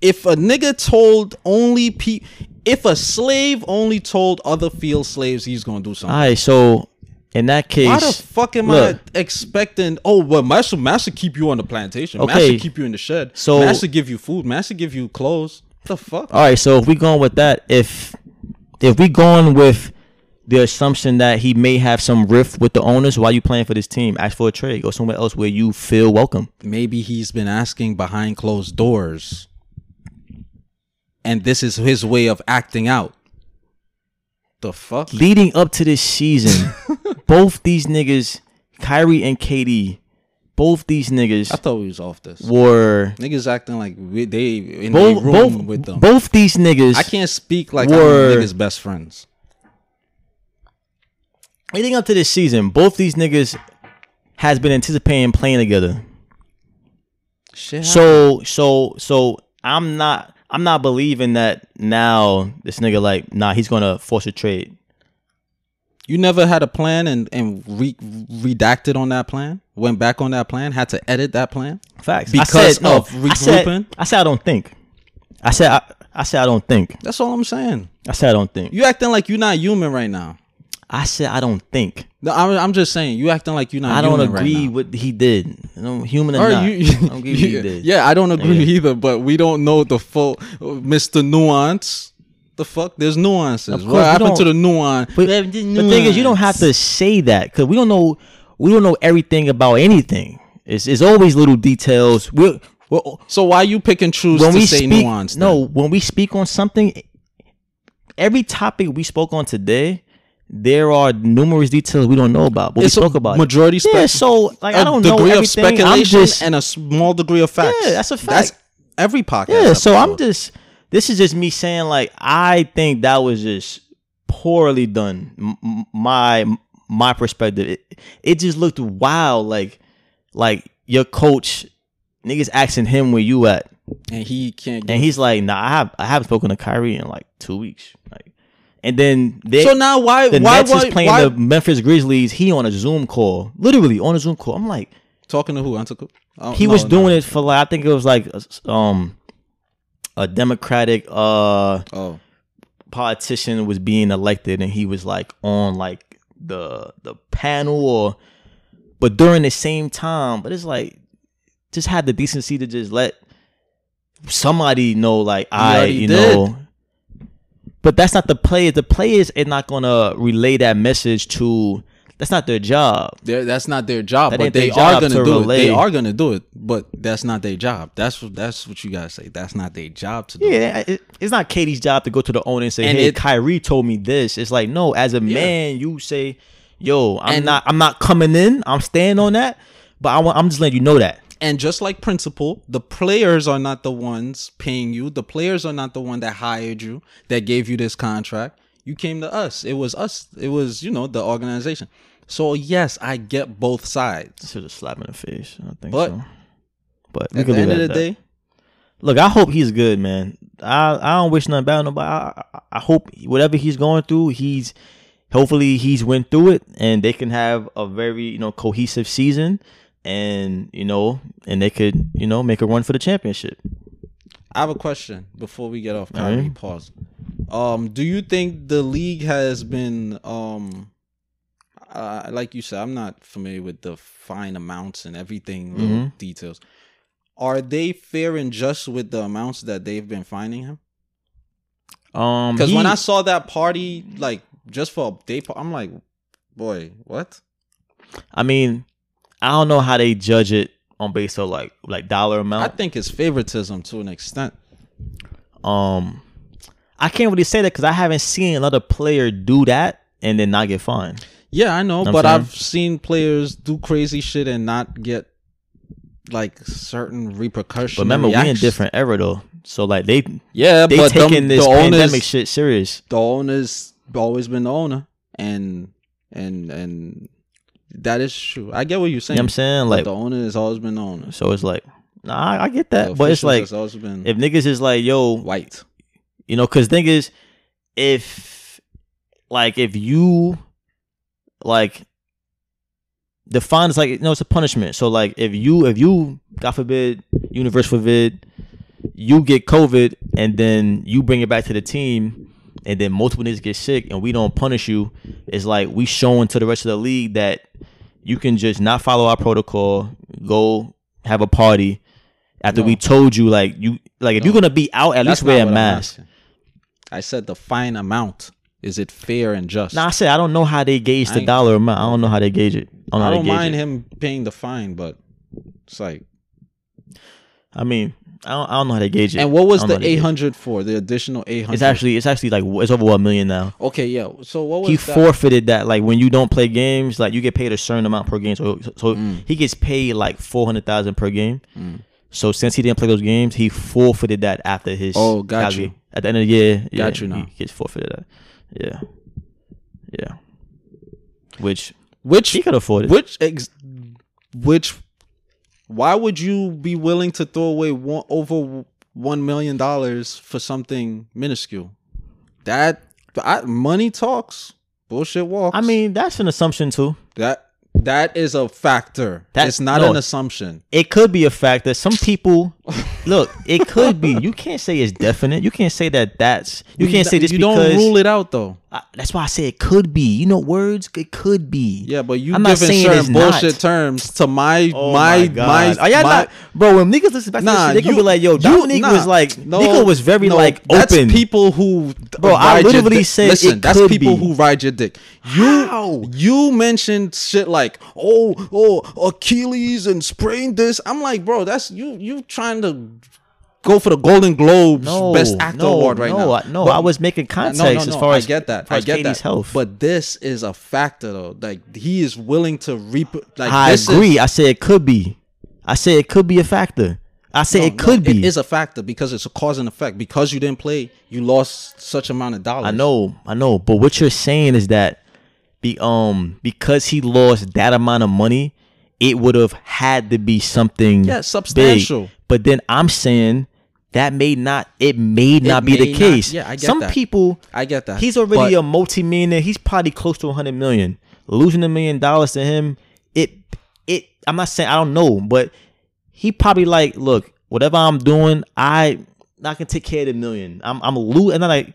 If a nigga told only pe, if a slave only told other field slaves he's gonna do something. All right, so in that case, Why the fuck am look. I expecting? Oh, well, Master Master keep you on the plantation. Okay. Master keep you in the shed. So- Master give you food. Master give you clothes. The fuck? All right, so if we going with that, if if we going with the assumption that he may have some rift with the owners, why you playing for this team? Ask for a trade. Go somewhere else where you feel welcome. Maybe he's been asking behind closed doors, and this is his way of acting out. The fuck? Leading up to this season, [laughs] both these niggas, Kyrie and KD, both these niggas. I thought we was off this. were Niggas acting like we, they in both the room both with them. both these niggas. I can't speak like were- I'm niggas' best friends. leading up to this season, both these niggas has been anticipating playing together. Shit. So so so I'm not I'm not believing that now this nigga like nah he's gonna force a trade. You never had a plan and and re- redacted on that plan. Went back on that plan. Had to edit that plan. Facts. Because I said, no, of I said, regrouping? I said I don't think. I said I, I said I don't think. That's all I'm saying. I said I don't think. You acting like you're not human right now. I said I don't think. No, I'm, I'm just saying you acting like you're not. I don't agree right with he did. You know, human or, Or not. you, I don't [laughs] agree with he yeah, did. yeah, I don't agree Yeah. either. But we don't know the full uh, Mr. Nuance. The fuck? There's nuances. What happened to the nuance? But the thing is, you don't have to say that because we don't know. We don't know everything about anything. It's, it's always little details. We're, we're So why you pick and choose when to we say speak, nuance? then? no, when we speak on something, every topic we spoke on today, there are numerous details we don't know about, but it's we spoke about. majority. Spe- Yeah, so like I a don't know degree of everything. I'm just and a small degree of facts. Yeah, that's a fact. That's fact. every podcast. yeah. So I'm just. This is just me saying like I think that was just poorly done. M- my my perspective. It, it just looked wild. Like like your coach, niggas asking him where you at. and he can't. Get And he's like, nah, I have I haven't spoken to Kyrie in like two weeks. Like, and then they, so now why the why Nets why, is playing why the Memphis Grizzlies. He on a Zoom call, literally on a Zoom call. I'm like, talking to who? Antetokounmpo? Oh, he no, was no. doing it for like I think it was like um a Democratic uh Oh, politician was being elected, and he was like on like the the panel or, but during the same time, but it's like just had the decency to just let somebody know like I you did. know But that's not the players. The players are not gonna relay that message to. That's not their job. They're, that's not their job, That but they are gonna to do it. They are gonna do it, but that's not their job. That's what that's what you gotta say. That's not their job to do. Yeah, it, it's not KD's job to go to the owner and say, And "Hey, it- Kyrie told me this." It's like, no, as a man, you say, "Yo, I'm And- not, I'm not coming in. I'm staying on that." But I want, I'm just letting you know that. And just like principal, the players are not the ones paying you. The players are not the one that hired you, that gave you this contract. You came to us. It was us. It was, you know, the organization. So yes, I get both sides. Should have slapped in the face. I think But- so. But At the end of the that. day, Look, I hope he's good, man. I I don't wish nothing bad on nobody. I, I, I hope whatever he's going through, he's hopefully he's went through it, and they can have a very you know cohesive season, and you know, and they could you know make a run for the championship. I have a question before we get off. Kyrie, right. pause. Um, do you think the league has been um, uh, like you said, I'm not familiar with the fine amounts and everything, Mhm. details. Are they fair and just with the amounts that they've been fining him? Um, Because when I saw that party, like just for a day, I'm like, boy, what? I mean, I don't know how they judge it on base of like like dollar amount. I think it's favoritism to an extent. um, I can't really say that because I haven't seen another player do that and then not get fined. Yeah, I know, I'm but? I've seen players do crazy shit and not get like certain repercussions. But remember, we in different era though, so like they Yeah, they but them- taking this the pandemic shit serious. the owner's always been the owner, and and and that is true. I get what you're You know saying. what I'm saying? but Like, the owner has always been the owner. so it's like, nah, I, get that, but it's like if niggas is like, yo, white. you know, because thing is, if like if you like the fine is like you know it's a punishment. So like if you if you God forbid universe forbid you get COVID and then you bring it back to the team and then multiple niggas get sick and we don't punish you, it's like we showing to the rest of the league that you can just not follow our protocol, go have a party after we told you like you like if No. you're gonna be out at That's least wear a mask. I said the fine amount. Is it fair and just? Nah, I said I don't know how they gauge the dollar amount. I don't know how they gauge it. I don't, I don't mind it. him paying the fine, but it's like. I mean, I don't, I don't know how they gauge it. And what was I don't know the eight hundred for? The additional eight hundred. It's actually it's actually like it's over a million now. okay. Yeah. So what was He that? forfeited that like when you don't play games, like you get paid a certain amount per game. So so Mm. he gets paid like four hundred thousand per game. So since he didn't play those games, he forfeited that after his. Oh, got Calgary. you. At the end of the year, yeah, Got you now. He gets forfeited that. Yeah, yeah. Which Which he could afford it. Which ex- which why would you be willing to throw away one, over one million dollars for something minuscule? That I, money talks, bullshit walks. I mean, that's an assumption too. that that is a factor. That- it's not no. an assumption. it could be a factor. Some people, [laughs] look, it could be. You can't say it's definite. You can't say that that's. You can't say just you because. don't rule it out though. I- that's why I say it could be. You know, words. It could be. Yeah, but you I'm not giving saying certain it's not. bullshit terms to my Oh my my god! my, Are y'all my- not, bro? When niggas listen back to Nah, this they you- be like, "Yo, you- Dominique nah, was like, no, nigga was very no, like That's open." people who, Bro, I literally said listen. that's people be. who ride your dick. You How? you mentioned shit like, oh, oh, Achilles and sprained this. I'm like, bro, that's you. You trying to go for the Golden Globes No, Best Actor no, award right no, now? I- no, But- I was making no, context no, no, as far as I get that. I get KD's that. health. But this is a factor though. Like he is willing to reap. Like I agree. Is, I said it could be. I say it could be a factor. I say No, it could no, be. It is a factor because it's a cause and effect. Because you didn't play, you lost such amount of dollars. I know, I know, but what you're saying is that be um because he lost that amount of money, it would have had to be something Yeah, big. But then I'm saying that may not it may not be may the not- case. yeah, I get Some that. people I get that. he's already But- a multi-millionaire. He's probably close to a hundred million. Losing a million dollars to him, it it I'm not saying I don't know, but he probably like, look, whatever I'm doing, I I can take care of the million. I'm I'm losing and then like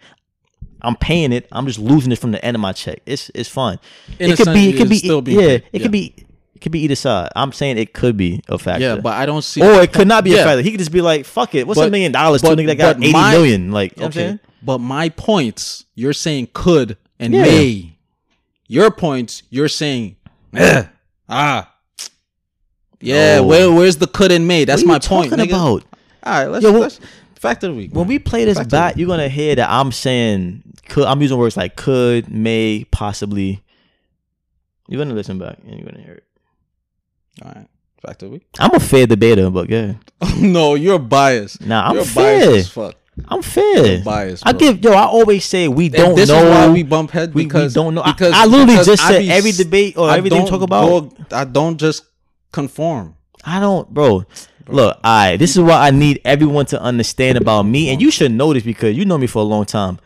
I'm paying it. I'm just losing it from the end of my check. It's it's fun. In it could be it could be still being yeah, it Yeah. could be it could be either side. I'm saying it could be a factor. Yeah, but I don't see. or it could not be a Yeah. factor. He could just be like, fuck it. What's a million dollars to a nigga that got but eighty my- million? Like, you know what I'm Okay, saying? But my points, you're saying could and Yeah. may. Your points, you're saying eh, ah. Yeah, No. where where's the could and may? That's What are my point. talking nigga. about? All right, let's, Yo, let's fact of the week. When we play this Fact back, you're gonna hear that I'm saying could. I'm using words like could, may, possibly. You're gonna listen back and you're gonna hear it. All right, fact of the week. I'm a fair debater, but yeah, [laughs] no, you're biased. Nah, I'm you're fair. biased as fuck. I'm fair. biased, I give yo. I always say we don't this know. is why we bump head we- we because don't know. Because I literally because just said be every debate or I everything we talk about- go- I don't just conform. I don't, bro. Look, I. This is what I need everyone to understand about me, and you should know this because you know me for a long time.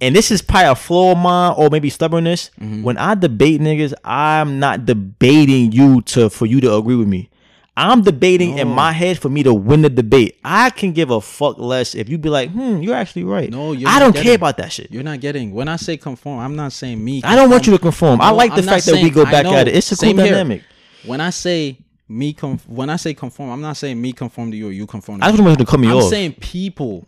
And this is probably a flaw of mine, or maybe stubbornness. Mm-hmm. When I debate niggas, I'm not debating you to for you to agree with me. I'm debating in my head for me to win the debate. I can give a fuck less if you be like, hmm, you're actually right. No, you're I don't getting- care about that shit. You're not getting. When I say conform, I'm not saying me. I don't want you to conform. I like the I'm fact that we go back at it. It's a cool Same here. dynamic. When I say me, conf- when I say conform, I'm not saying me conform to you or you conform. To I just want you to cut me I'm off. saying people.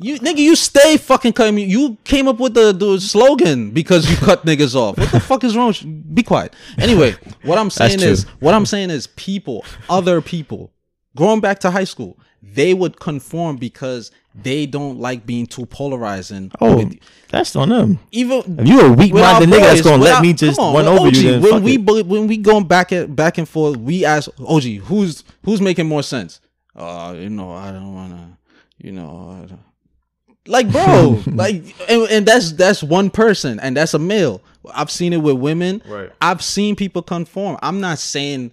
You nigga, you stay fucking cutting me. You came up with the, the slogan because you cut niggas off. What the fuck is wrong? Be quiet. Anyway, what I'm saying is, what I'm saying is, people, other people, going back to high school, they would conform because they don't like being too polarizing. oh, that's on them. even If you a weak-minded nigga that's gonna let our- me just on, run over OG, you, when we it. when we going back at back and forth, we ask OG, who's who's making more sense? Uh, you know, I don't wanna, you know, like bro, [laughs] like, and, and that's that's one person, and that's a male. I've seen it with women. Right. I've seen people conform. I'm not saying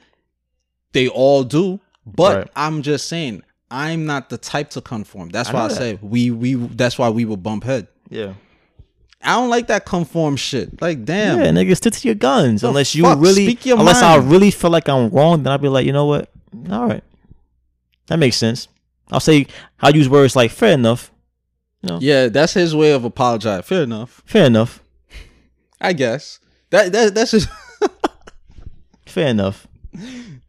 they all do, but Right. I'm just saying I'm not the type to conform. That's I why know I that. say we we. That's why we will bump head. Yeah. I don't like that conform shit. Like, damn. Yeah, nigga, stick to your guns. The unless you fuck? really, Speak your unless I really feel like I'm wrong, then I'll be like, you know what? All right, that makes sense. I'll say I'll use words like fair enough, Yeah, that's his way of apologize. Fair enough. fair enough, I guess. That that that's just [laughs] fair enough.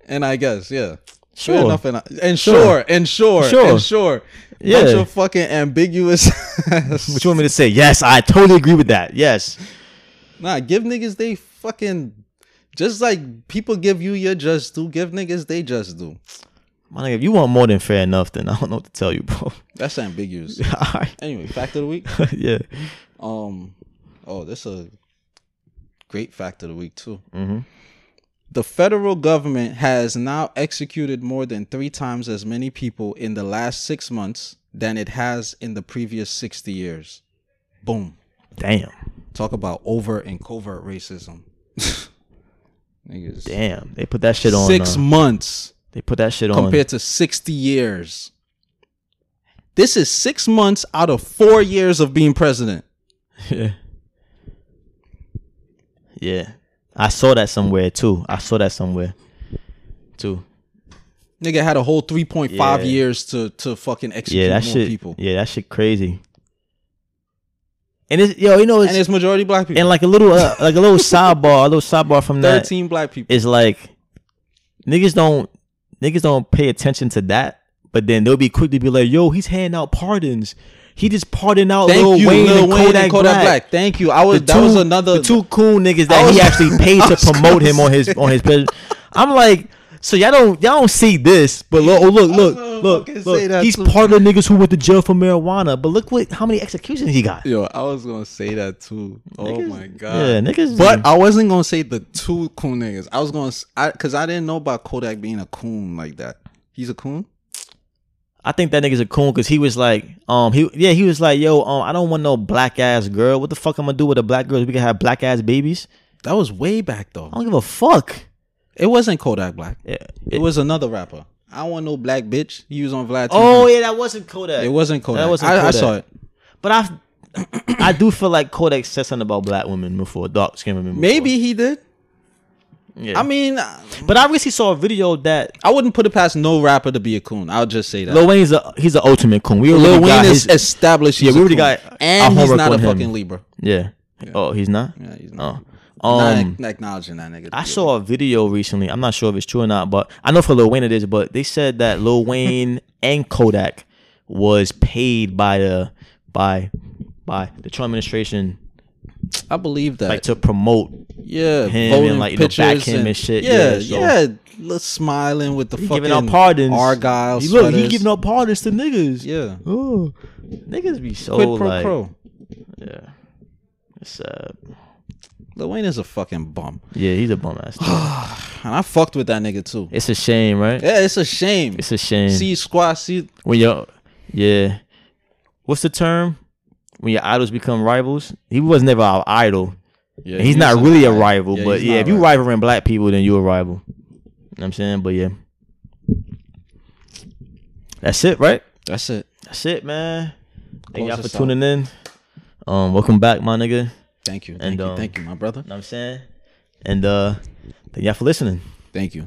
and I guess, yeah. Sure. Fair enough and, I- and Sure. sure, and sure, Sure. and sure. Yeah. Bunch of fucking ambiguous. What you want me to say? Yes, I totally agree with that. Yes. nah, give niggas they fucking just like people give you your just do, give niggas they just do. My nigga, if you want more than fair enough, then I don't know what to tell you, bro. [laughs] That's ambiguous. [laughs] All right. anyway, fact of the week. [laughs] yeah. Um oh, this is a great fact of the week too. hmm The federal government has now executed more than three times as many people in the last six months than it has in the previous 60 years. Boom. Damn. Talk about overt and covert racism. Niggas. Damn. They put that shit on. Six uh, months they put that shit on. compared to 60 years. This is six months out of four years of being president. Yeah. Yeah. I saw that somewhere too. I saw that somewhere too. Nigga had a whole 3.5 Yeah. years to, to fucking execute Yeah, that more shit. people. Yeah, that shit crazy. And it's yo, you know, it's, And it's majority black people. and like a little, uh, like a little [laughs] sidebar, a little sidebar from that 13 black people. is like niggas don't niggas don't pay attention to that, but then they'll be quick to be like, "Yo, he's handing out pardons. He just pardoned out Thank Lil you, Wayne, Lil and Wayne Kodak, and Kodak Black. Black. Thank you. I was The that was another the two cool niggas that was- he actually [laughs] paid to promote him on his on his. [laughs] I'm like, so y'all don't y'all don't see this, but look, oh look, look, gonna look, look. He's too. part of the niggas who went to jail for marijuana. But look what how many executions he got. Yo, I was gonna say that too. Oh Niggas- my god. Yeah, niggas. But I wasn't gonna say the two coon niggas. I was gonna, s- I, cause I didn't know about Kodak being a coon like that. He's a coon. I think that nigga's a coon because he was like, um, he yeah, he was like, yo, um, I don't want no black ass girl. What the fuck am I'm gonna do with a black girl? We can have black ass babies. That was way back though. I don't give a fuck. It wasn't Kodak Black. Yeah. It was another rapper. I want no black bitch. He was on Vlad. TV. Oh yeah, that wasn't Kodak. it wasn't Kodak. That wasn't I, I saw it. But I, [clears throat] I do feel like Kodak said something about black women before, dark skinned women. Before. Maybe he did. Yeah. I mean, uh, but I recently saw a video that I wouldn't put it past no rapper to be a coon. I'll just say that. Lil Wayne's a he's an ultimate coon. We Lil Wayne is his, established. Yeah, we already got and he's not a him. fucking Libra. yeah. Oh, he's not. Yeah, he's not. Oh. Not Um, ac- acknowledging that nigga. I saw a video recently. I'm not sure if it's true or not, but I know for Lil Wayne it is. But they said that Lil Wayne [laughs] and Kodak was paid by the by by the Trump administration, I believe that. like to promote. yeah, him and, like, know, back pictures him and shit. Yeah, Yeah, so- yeah. Smiling with the He fucking giving out pardons. Argyle He, look, he giving out pardons to niggas. Yeah, Oh, niggas be so quid pro like, quo. yeah. It's sad. Lil Wayne is a fucking bum, Yeah, he's a bum ass. [sighs] and I fucked with that nigga too. it's a shame, right? Yeah, it's a shame. It's a shame. See squad, see when your yeah, what's the term? When your idols become rivals. He was never our idol. yeah, he's he not really a rival, Yeah, but yeah, if you right. rivaling black people, then you a rival. You know what I'm saying? But yeah. That's it, right? That's it. That's it, man. Thank y'all for tuning in. Um, welcome back, my nigga. Thank you, And, thank you, um, thank you, my brother. Know what I'm saying? And uh thank y'all for listening. Thank you.